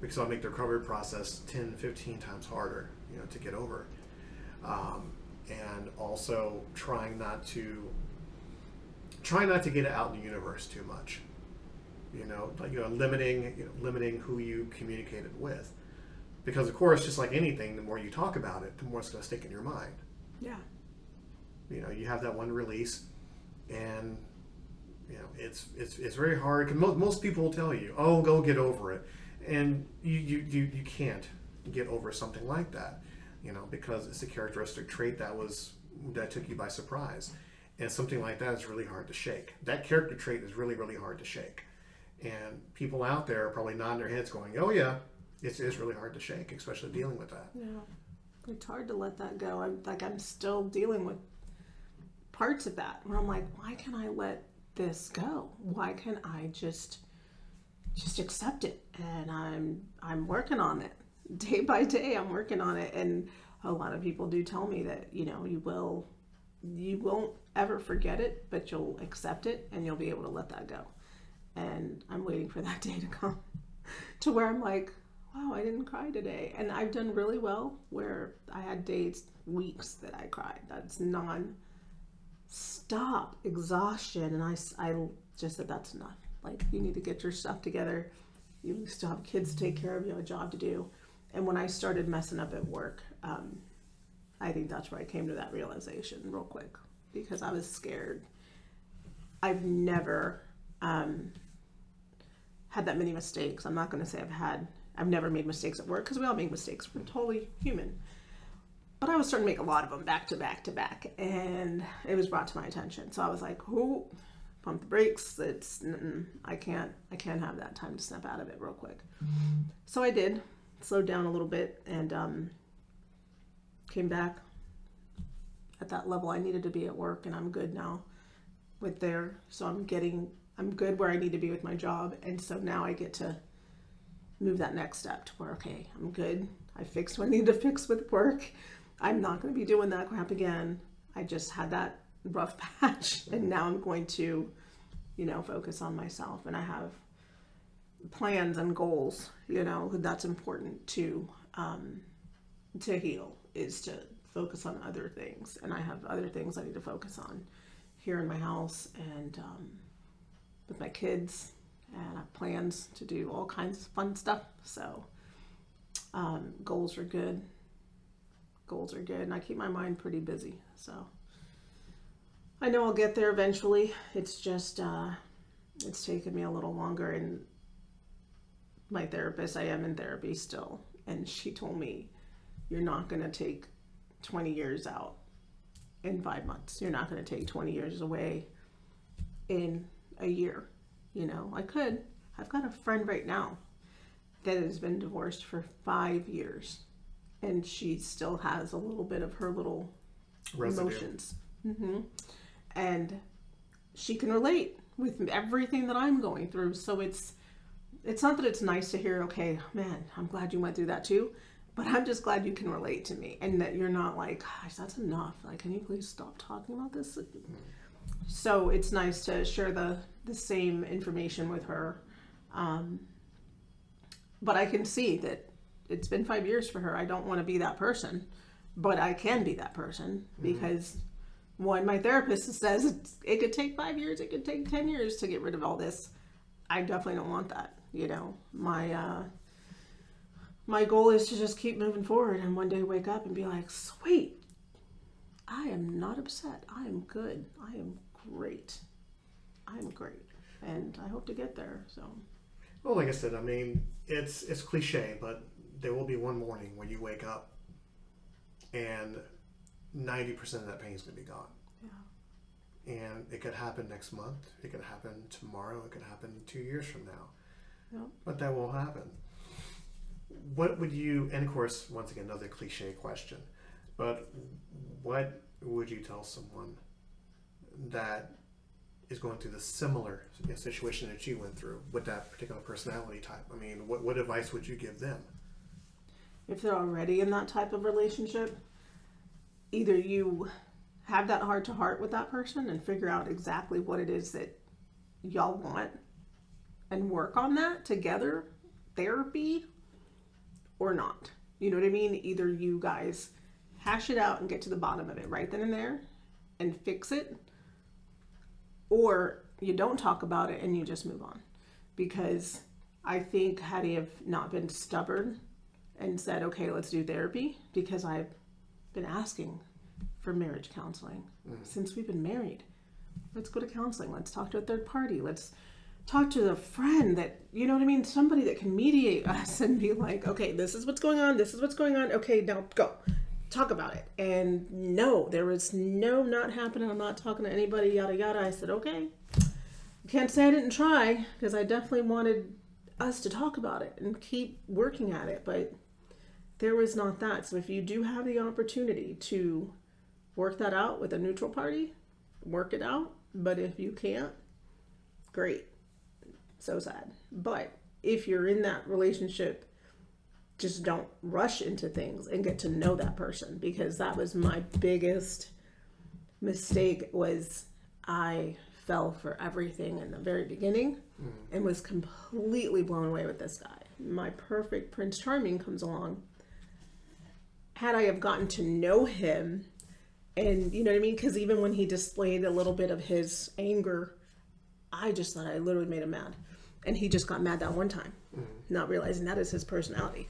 Because it'll make the recovery process 10 15 times harder you know to get over. Um, and also trying not to trying not to get it out in the universe too much. You know like you know limiting you know, limiting who you communicated with. Because of course, just like anything, the more you talk about it, the more it's going to stick in your mind. Yeah. You know, you have that one release, and you know it's it's it's very hard. Cause most most people will tell you, "Oh, go get over it," and you you you, you can't get over something like that. You know, because it's a characteristic trait that was that took you by surprise, and something like that is really hard to shake. That character trait is really really hard to shake, and people out there are probably nodding their heads, going, "Oh yeah." It's, it's really hard to shake, especially dealing with that. Yeah. It's hard to let that go. I'm like I'm still dealing with parts of that where I'm like, why can I let this go? Why can I just just accept it? And I'm I'm working on it. *laughs* Day by day I'm working on it and a lot of people do tell me that, you know, you will you won't ever forget it, but you'll accept it and you'll be able to let that go. And I'm waiting for that *laughs* day to come to where I'm like, wow, I didn't cry today. And I've done really well where I had days, weeks that I cried. That's non stop exhaustion. And I, I just said, that's enough. Like, you need to get your stuff together. You still have kids to take care of, you have a job to do. And when I started messing up at work, um, I think that's where I came to that realization real quick because I was scared. I've never um, had that many mistakes. I'm not going to say I've had I've never made mistakes at work because we all make mistakes. We're totally human. But I was starting to make a lot of them back to back to back, and it was brought to my attention. So I was like, "Oh, pump the brakes! It's I can't I can't have that time to snap out of it real quick." So I did, slowed down a little bit, and um, came back at that level I needed to be at work, and I'm good now with there. So I'm getting I'm good where I need to be with my job, and so now I get to move that next step to where okay i'm good. I fixed what i need to fix with work. I'm not going to be doing that crap again. I just had that rough *laughs* patch and now i'm going to you know focus on myself. And i have plans and goals you know that's important to um, to heal is to focus on other things. And i have other things i need to focus on here in my house and um, with my kids and I have plans to do all kinds of fun stuff. So um, goals are good. Goals are good, and I keep my mind pretty busy. So I know I'll get there eventually. It's just uh, it's taken me a little longer, and my therapist, I am in therapy still, and she told me you're not going to take 20 years out in five months. You're not going to take 20 years away in a year you know, I could. I've got a friend right now that has been divorced for five years, and she still has a little bit of her little Residue. emotions. Mm-hmm. And she can relate with everything that I'm going through. So it's it's not that it's nice to hear, okay, man, I'm glad you went through that too, but I'm just glad you can relate to me and that you're not like, gosh, that's enough. Like, can you please stop talking about this? So it's nice to share the the same information with her. Um, but I can see that it's been five years for her. I don't want to be that person, but I can be that person mm-hmm. because one, my therapist says it could take five years, it could take 10 years to get rid of all this. I definitely don't want that. You know, my, uh, my goal is to just keep moving forward and one day wake up and be like, sweet, I am not upset. I am good. I am great. I'm great, and I hope to get there. So. Well, like I said, I mean, it's it's cliche, but there will be one morning when you wake up, and ninety percent of that pain is going to be gone. Yeah. And it could happen next month. It could happen tomorrow. It could happen two years from now. Yeah. But that will happen. What would you? And of course, once again, another cliche question. But what would you tell someone that is going through the similar situation that you went through with that particular personality type? I mean, what, what advice would you give them? If they're already in that type of relationship, either you have that heart to heart with that person and figure out exactly what it is that y'all want and work on that together, therapy, or not. You know what I mean? Either you guys hash it out and get to the bottom of it right then and there and fix it or you don't talk about it and you just move on because i think had he have not been stubborn and said, okay, let's do therapy because I've been asking for marriage counseling mm-hmm. since we've been married. Let's go to counseling. Let's talk to a third party. Let's talk to a friend that, you know what I mean? Somebody that can mediate *laughs* us and be like, okay, this is what's going on. This is what's going on. Okay, now go. Talk about it. And no, there was no not happening. I'm not talking to anybody, yada, yada. I said, okay. Can't say I didn't try because I definitely wanted us to talk about it and keep working at it. But there was not that. So if you do have the opportunity to work that out with a neutral party, work it out. But if you can't, great. So sad. But if you're in that relationship, just don't rush into things and get to know that person because that was my biggest mistake was I fell for everything in the very beginning mm-hmm. and was completely blown away with this guy. My perfect Prince Charming comes along. Had I have gotten to know him and you know what I mean? Because even when he displayed a little bit of his anger, I just thought I literally made him mad. And he just got mad that one time, mm-hmm. not realizing that is his personality.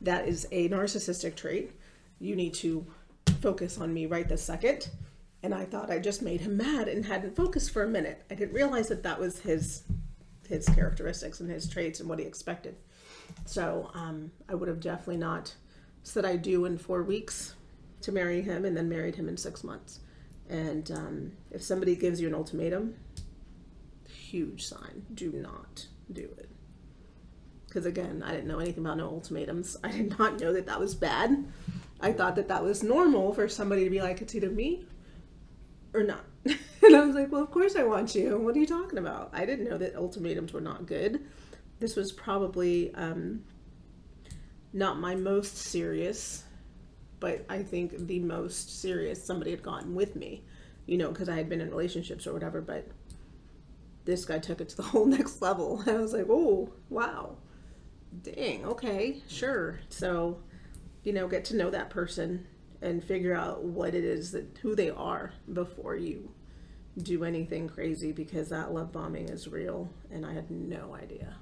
That is a narcissistic trait. You need to focus on me right this second. And I thought I just made him mad and hadn't focused for a minute. I didn't realize that that was his his characteristics and his traits and what he expected. So um, I would have definitely not said I do in four weeks to marry him and then married him in six months. And um, if somebody gives you an ultimatum, huge sign do not do it. Because again, I didn't know anything about no ultimatums. I did not know that that was bad. I thought that that was normal for somebody to be like, it's either me or not. *laughs* and I was like, well, of course I want you. What are you talking about? I didn't know that ultimatums were not good. This was probably um, not my most serious, but I think the most serious somebody had gotten with me, you know, because I had been in relationships or whatever. But this guy took it to the *laughs* whole next level. *laughs* I was like, oh, wow. Dang, okay, sure. So, you know, get to know that person and figure out what it is that who they are before you do anything crazy because that love bombing is real and I had no idea.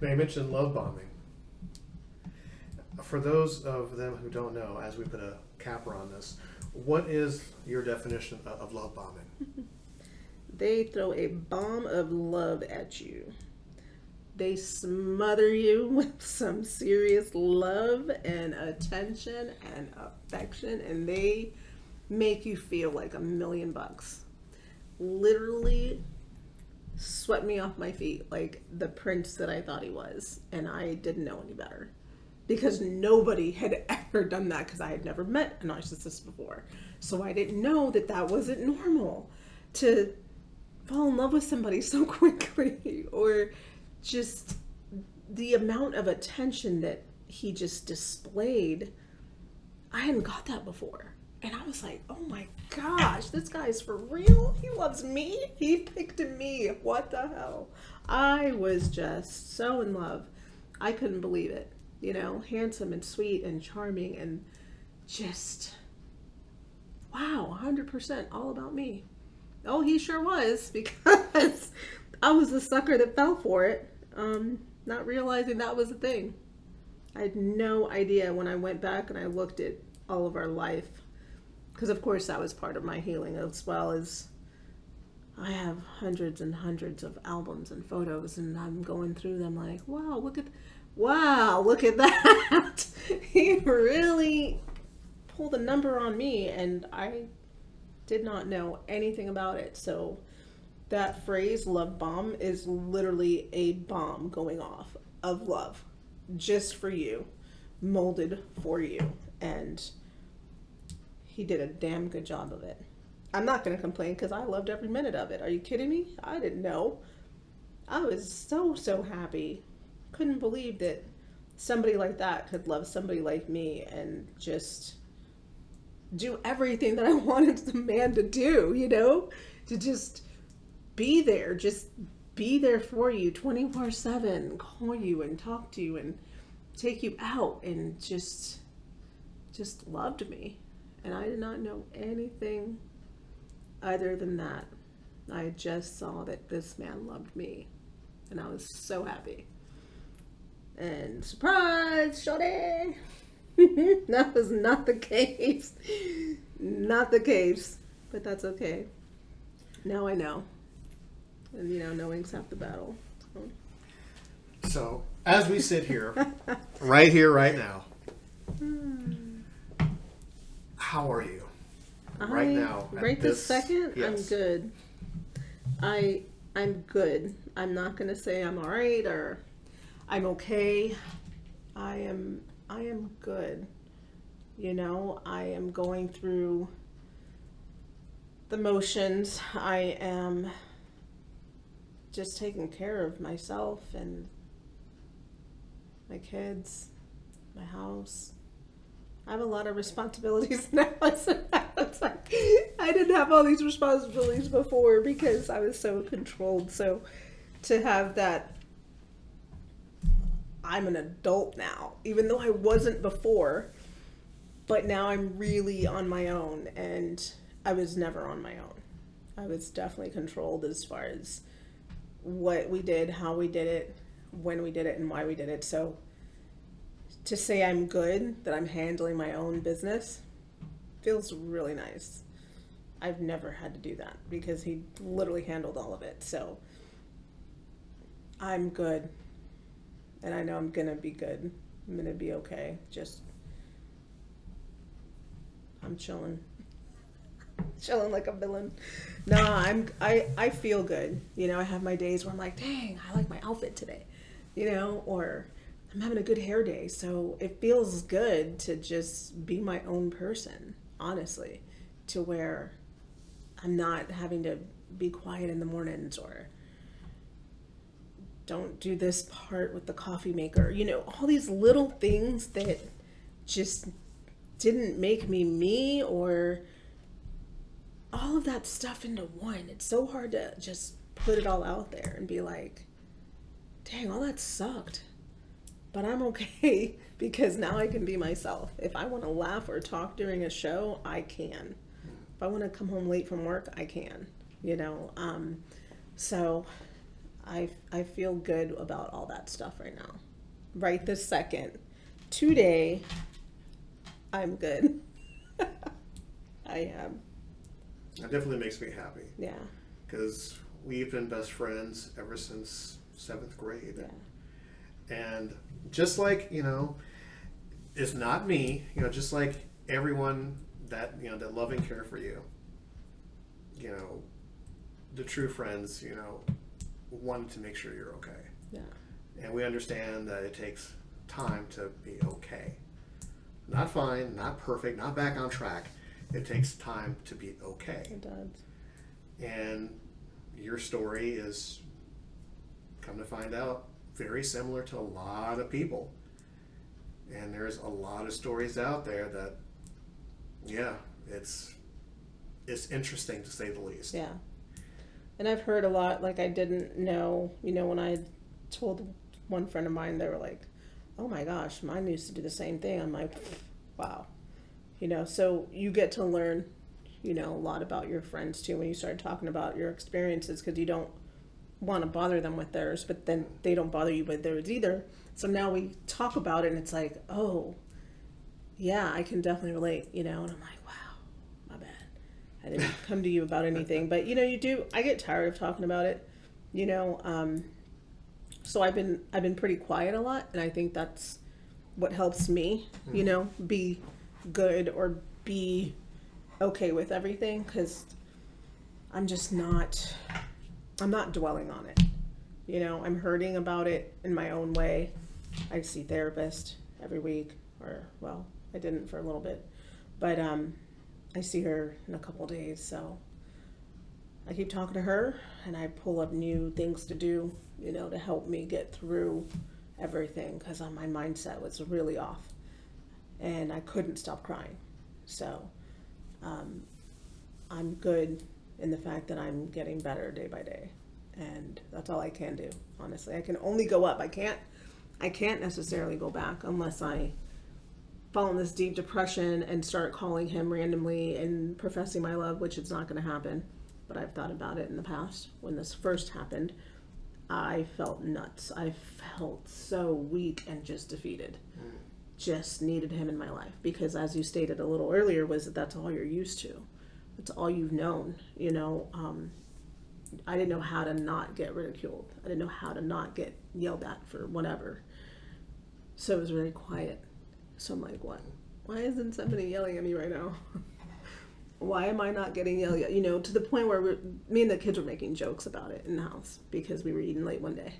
Now you mentioned love bombing. For those of them who don't know, as we put a capper on this, what is your definition of of love bombing? *laughs* They throw a bomb of love at you. They smother you *laughs* with some serious love and attention and affection, and they make you feel like a million bucks. Literally swept me off my feet like the prince that I thought he was, and I didn't know any better because nobody had *laughs* ever done that because I had never met a narcissist before. So I didn't know that that wasn't normal to fall in love with somebody *laughs* so quickly or just the amount of attention that he just displayed. I hadn't got that before. And I was like, oh my gosh, this guy's for real? He loves me? He picked me. What the hell? I was just so in love. I couldn't believe it. You know, handsome and sweet and charming and just, wow, 100% all about me. Oh, he sure was *laughs* because I was the sucker that fell for it, um, not realizing that was a thing. I had no idea when I went back and I looked at all of our life because of course that was part of my healing as well as I have hundreds and hundreds of albums and photos and I'm going through them like, wow, look at wow, look at *laughs* that. he really pulled a number on me and I did not know anything about it. So that phrase love bomb is literally a bomb going off of love just for you, molded for you. And he did a damn good job of it. I'm not going to complain because I loved every minute of it. Are you kidding me? I didn't know. I was so, so happy. Couldn't believe that somebody like that could love somebody like me and just do everything that I *laughs* wanted the man to do, you know? To just be there, just be there for you 24 7, call you and talk to you and take you out and just just loved me. And I did not know anything other than that. I just saw that this man loved me. And I was so happy. And surprise, Shorty! *laughs* that was not the case. Not the case. But that's okay. Now I know. And you know, knowing's half the battle. So. So, as we sit here, right here, right now, how are you? Right I- now, at right this, second, I'm good. I I'm good. I'm not gonna say I'm all right or I'm okay. I am I am good. You know, I am going through the motions. I am just taking care of myself and my kids, my house. I have a lot of responsibilities *laughs* now. it's like I didn't have all these responsibilities before because I was so controlled. So to have that, I'm an adult now, even though I wasn't before. But now I'm really on my own, and I was never on my own. I was definitely controlled as far as what we did, how we did it, when we did it, and why we did it. So to say I'm good, that I'm handling my own business, feels really nice. I've never had to do that because he literally handled all of it. So I'm good. And I know I'm going to be good. I'm going to be okay. Just, I'm chilling. Chilling like a villain. No, I'm, I, I feel good. You know, I have my days where I'm like, dang, I like my outfit today. You know, or I'm having a good hair day. So it feels good to just be my own person, honestly, to where I'm not having to be quiet in the mornings or don't do this part with the coffee maker. You know, all these little things that just didn't make me me or all of that stuff into one. It's so hard to just put it all out there and be like, dang, all that sucked but I'm okay *laughs* because now I can be myself. If I want to laugh or talk during a show, I can. If I want to come home late from work, I can. You know, um, so I I feel good about all that stuff right now. Right this second, today, I'm good. *laughs* I am. That definitely makes me happy Yeah. because we've been best friends ever since seventh grade. Yeah. And just like, you know, it's not me, you know, just like everyone that, you know, that love and care for you, you know, the true friends, you know, wanted to make sure you're okay. Yeah. And we understand that it takes time to be okay. Not fine, not perfect, not back on track. It takes time to be okay. It does. And your story is, come to find out, very similar to a lot of people. And there's a lot of stories out there that, yeah, it's it's interesting to say the least. Yeah. And I've heard a lot, like, I didn't know, you know, when I told one friend of mine, they were like, oh my gosh, mine used to do the same thing. I'm like, wow. You know, so you get to learn, you know, a lot about your friends too when you start talking about your experiences because you don't want to bother them with theirs, but then they don't bother you with theirs either. So now we talk about it and it's like, oh, yeah, I can definitely relate, you know, and I'm like, wow, my bad. I didn't *laughs* come to you about anything, but you know, you do. I get tired of talking about it, you know. Um, so I've been I've been pretty quiet a lot, and I think that's what helps me, you know, be good or be okay with everything because I'm just not I'm not dwelling on it. You know, I'm hurting about it in my own way. I see therapist every week, or well, I didn't for a little bit, but um, I see her in a couple days, so I keep talking to her, and I pull up new things to do, you know, to help me get through everything because my mindset was really off, and I couldn't stop crying. So um, I'm good in the fact that I'm getting better day by day, and that's all I can do. Honestly, I can only go up. I can't. I can't necessarily go back unless I fall in this deep depression and start calling him randomly and professing my love, which is not going to happen. But I've thought about it in the past when this first happened. I felt nuts. I felt so weak and just defeated. Just needed him in my life because, as you stated a little earlier, was that that's all you're used to. It's all you've known. You know, um, I didn't know how to not get ridiculed. I didn't know how to not get yelled at for whatever. So it was very quiet. So I'm like, what? Why isn't somebody yelling at me right now? *laughs* Why am I not getting yelled at? You know, to the point where me and the kids were making jokes about it in the house because we were eating late one day.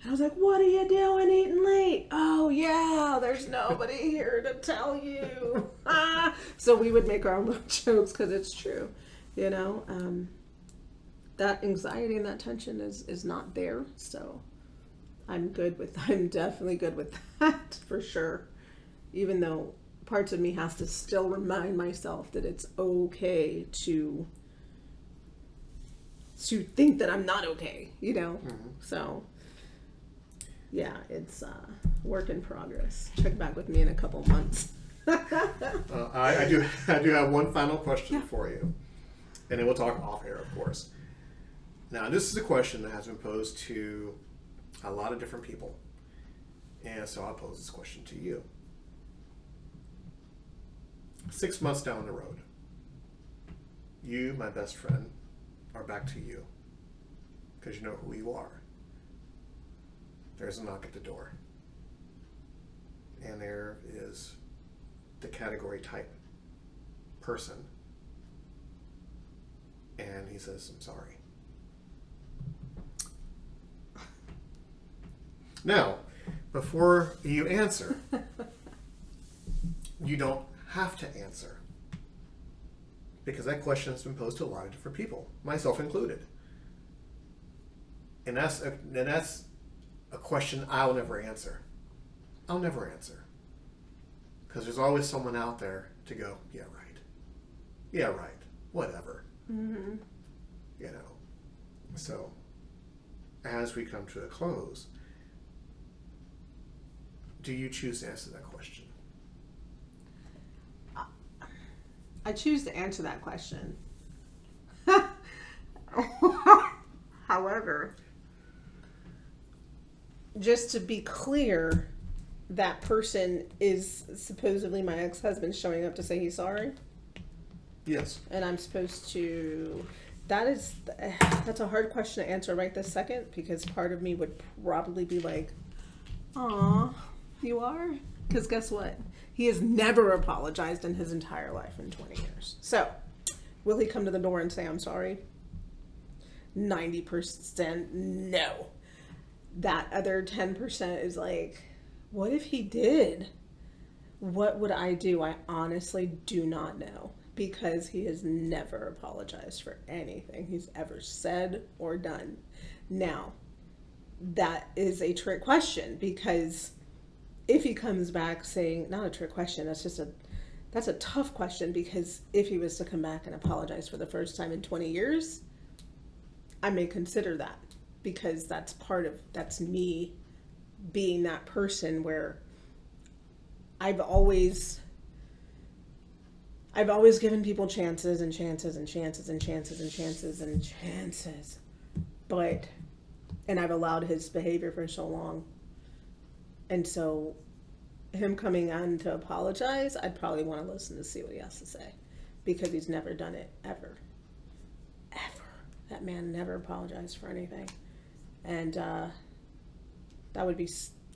And I was like, what are you doing eating late? Oh, yeah, there's nobody here to tell you. ah. *laughs* So we would make our own little *laughs* jokes because it's true, you know? Um, that anxiety and that tension is, is not there. So I'm good with, *laughs* I'm definitely good with that for sure. Even though parts of me has to still remind myself that it's okay to to think that I'm not okay, you know. So yeah, it's uh, work in progress. Check back with me in a couple months. *laughs* Uh, I, I do. *laughs* I do have one final question for you, and then we'll talk off air, of course. Now, this is a question that has been posed to a lot of different people, and so I'll pose this question to you. Six months down the road, you, my best friend, are back to you because you know who you are. There's a knock at the door, and there is the category type person. And he says, I'm sorry. Now, before you answer, you don't have to answer. Because that question has been posed to a lot of different people, myself included. And that's and that's a question I'll never answer. I'll never answer. Because there's always someone out there to go, yeah, right. Yeah, right. Whatever. mm-hmm. You know. So, as we come to a close, do you choose to answer that question? I choose to answer that question. *laughs* However, just to be clear, that person is supposedly my ex husband showing up to say he's sorry, Yes. and I'm supposed to. That is that's a hard question to answer right this second because part of me would probably be like, "Aw, you are," because guess what? He has never apologized in his entire life in 20 years. So, will he come to the door and say I'm sorry? 90% no. That other 10% is like, what if he did? What would I do? I honestly do not know because he has never apologized for anything he's ever said or done. Now, that is a trick question because if he comes back saying not a trick question, that's just a that's a tough question because if he was to come back and apologize for the first time in 20 years, I may consider that because that's part of that's me being that person where I've always I've always given people chances and chances and chances and chances and chances and chances. But and I've allowed his behavior for so long. And so him coming on to apologize, I'd probably want to listen to see what he has to say because he's never done it ever. Ever. That man never apologized for anything. And uh, that would be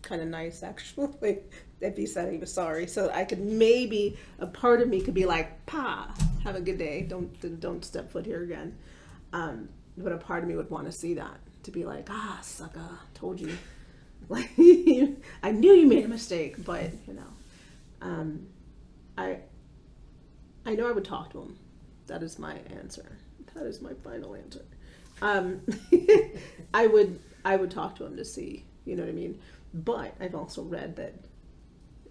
kind of nice, actually, if he said he was sorry. So I could maybe, a part of me could be like, pa, have a good day. Don't, don't step foot here again. Um, but a part of me would want to see that to be like, ah, sucker, told you. *laughs* Like, I knew you made a mistake, but you know, um, I, I know I would talk to him. That is my answer. That is my final answer. Um, *laughs* I would, I would talk to him to see, you know what I mean. But I've also read that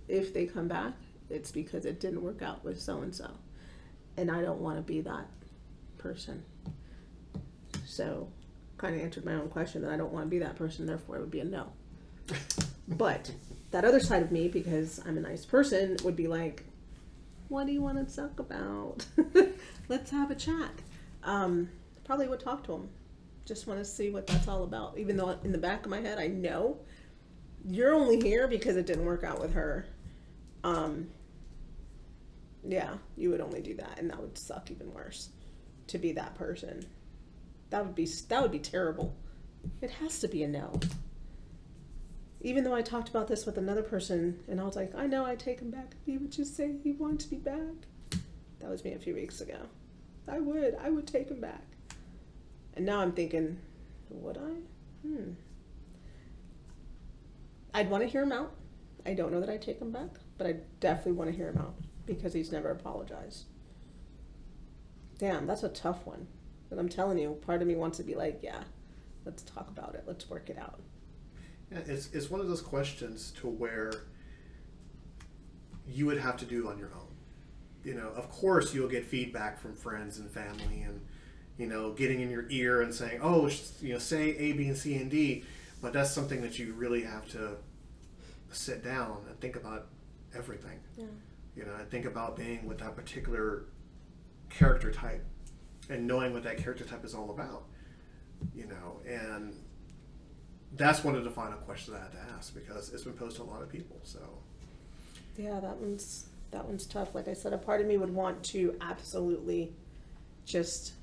if they come back, it's because it didn't work out with so and so, and I don't want to be that person. So, kind of answered my own question that I don't want to be that person. Therefore, it would be a no. *laughs* But that other side of me, because I'm a nice person, would be like, "What do you want to talk about? *laughs* Let's have a chat." Um, probably would talk to him just want to see what that's all about. Even though in the back of my head, I know you're only here because it didn't work out with her. Um, yeah, you would only do that, and that would suck even worse to be that person. That would be that would be terrible. It has to be a no. Even though I talked about this with another person, and I was like, I know I take him back. He would just say he wants me back. That was me a few weeks ago. I would. I would take him back. And now I'm thinking, would I? Hmm. I'd want to hear him out. I don't know that I'd take him back, but I definitely want to hear him out because he's never apologized. Damn, that's a tough one. But I'm telling you, part of me wants to be like, yeah, let's talk about it. Let's work it out. Yeah, it's it's one of those questions to where you would have to do on your own. You know, of course, you'll get feedback from friends and family, and you know, getting in your ear and saying, "Oh, you know, say A, B, and C and D," but that's something that you really have to sit down and think about everything. Yeah. You know, and think about being with that particular character type and knowing what that character type is all about. You know, and that's one of the final questions I had to ask because it's been posed to a lot of people. So Yeah, that one's that one's tough. Like I said, a part of me would want to absolutely just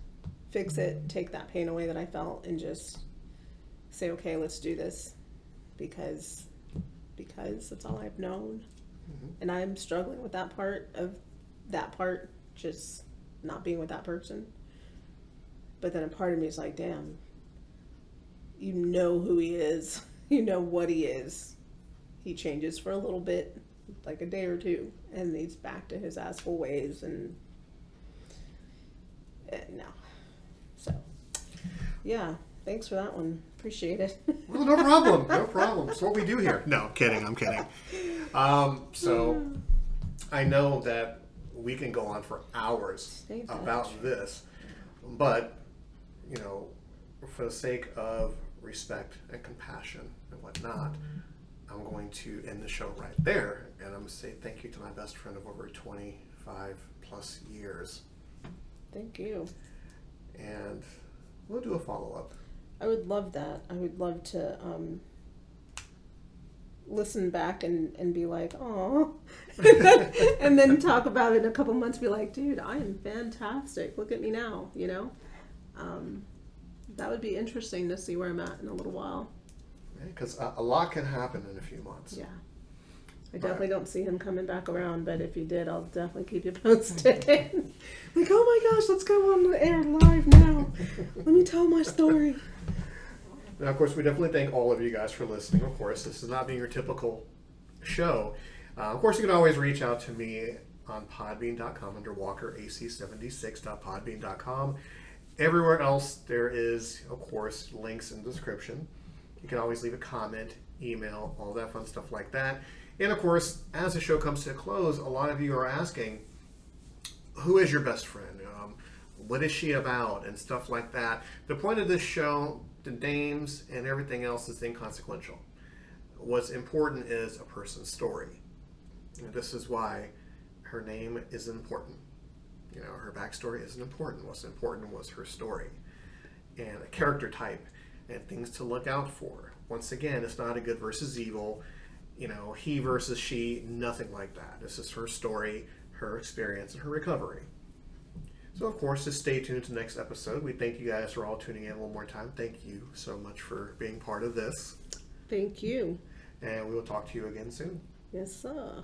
fix it, take that pain away that I felt, and just say, okay, let's do this, because because that's all I've known, Mhm. and I'm struggling with that part of that part, just not being with that person. But then a part of me is like, damn, you know who he is, *laughs* you know what he is. He changes for a little bit, like a day or two, and he's back to his asshole ways, and uh, no. Yeah, thanks for that one. Appreciate it. well, *laughs* no problem, no *laughs* problem. It's what we do here. No, kidding. I'm kidding. Um, so I know that we can go on for hours Stay touch. about this, but you know, for the sake of respect and compassion and whatnot, I'm going to end the show right there, and I'm going to say thank you to my best friend of over 25 plus years, Thank you. and we'll do a follow up. I would love that. I would love to um, listen back and, and be like, oh, *laughs* and then talk about it in a couple months. Be like, dude, I am fantastic. Look at me now. You know, um, that would be interesting to see where I'm at in a little while. Because a, a lot can happen in a few months. Yeah. I definitely don't see him coming back around, but if he did, I'll definitely keep you *laughs* posted. *laughs* like, oh my gosh, let's go on the air live now. Let me tell my story. Now, of course, we definitely thank all of you guys for listening. Of course, this is not being your typical show. Uh, of course, you can always reach out to me on podbean.com under walkerac76.podbean.com. Everywhere else, there is, of course, links in the description. You can always leave a comment, email, all that fun stuff like that. And of course, as the show comes to a close, a lot of you are asking, who is your best friend? Um, what is she about? And stuff like that. The point of this show, the names and everything else is inconsequential. What's important is a person's story. And this is why her name is important. You know, her backstory isn't important. What's important was her story and a character type and things to look out for. Once again, it's not a good versus evil, you know, he versus she, nothing like that. This is her story, her experience, and her recovery. So, of course, just stay tuned to the next episode. We thank you guys for all tuning in one more time. Thank you so much for being part of this. Thank you. And we will talk to you again soon. Yes, sir.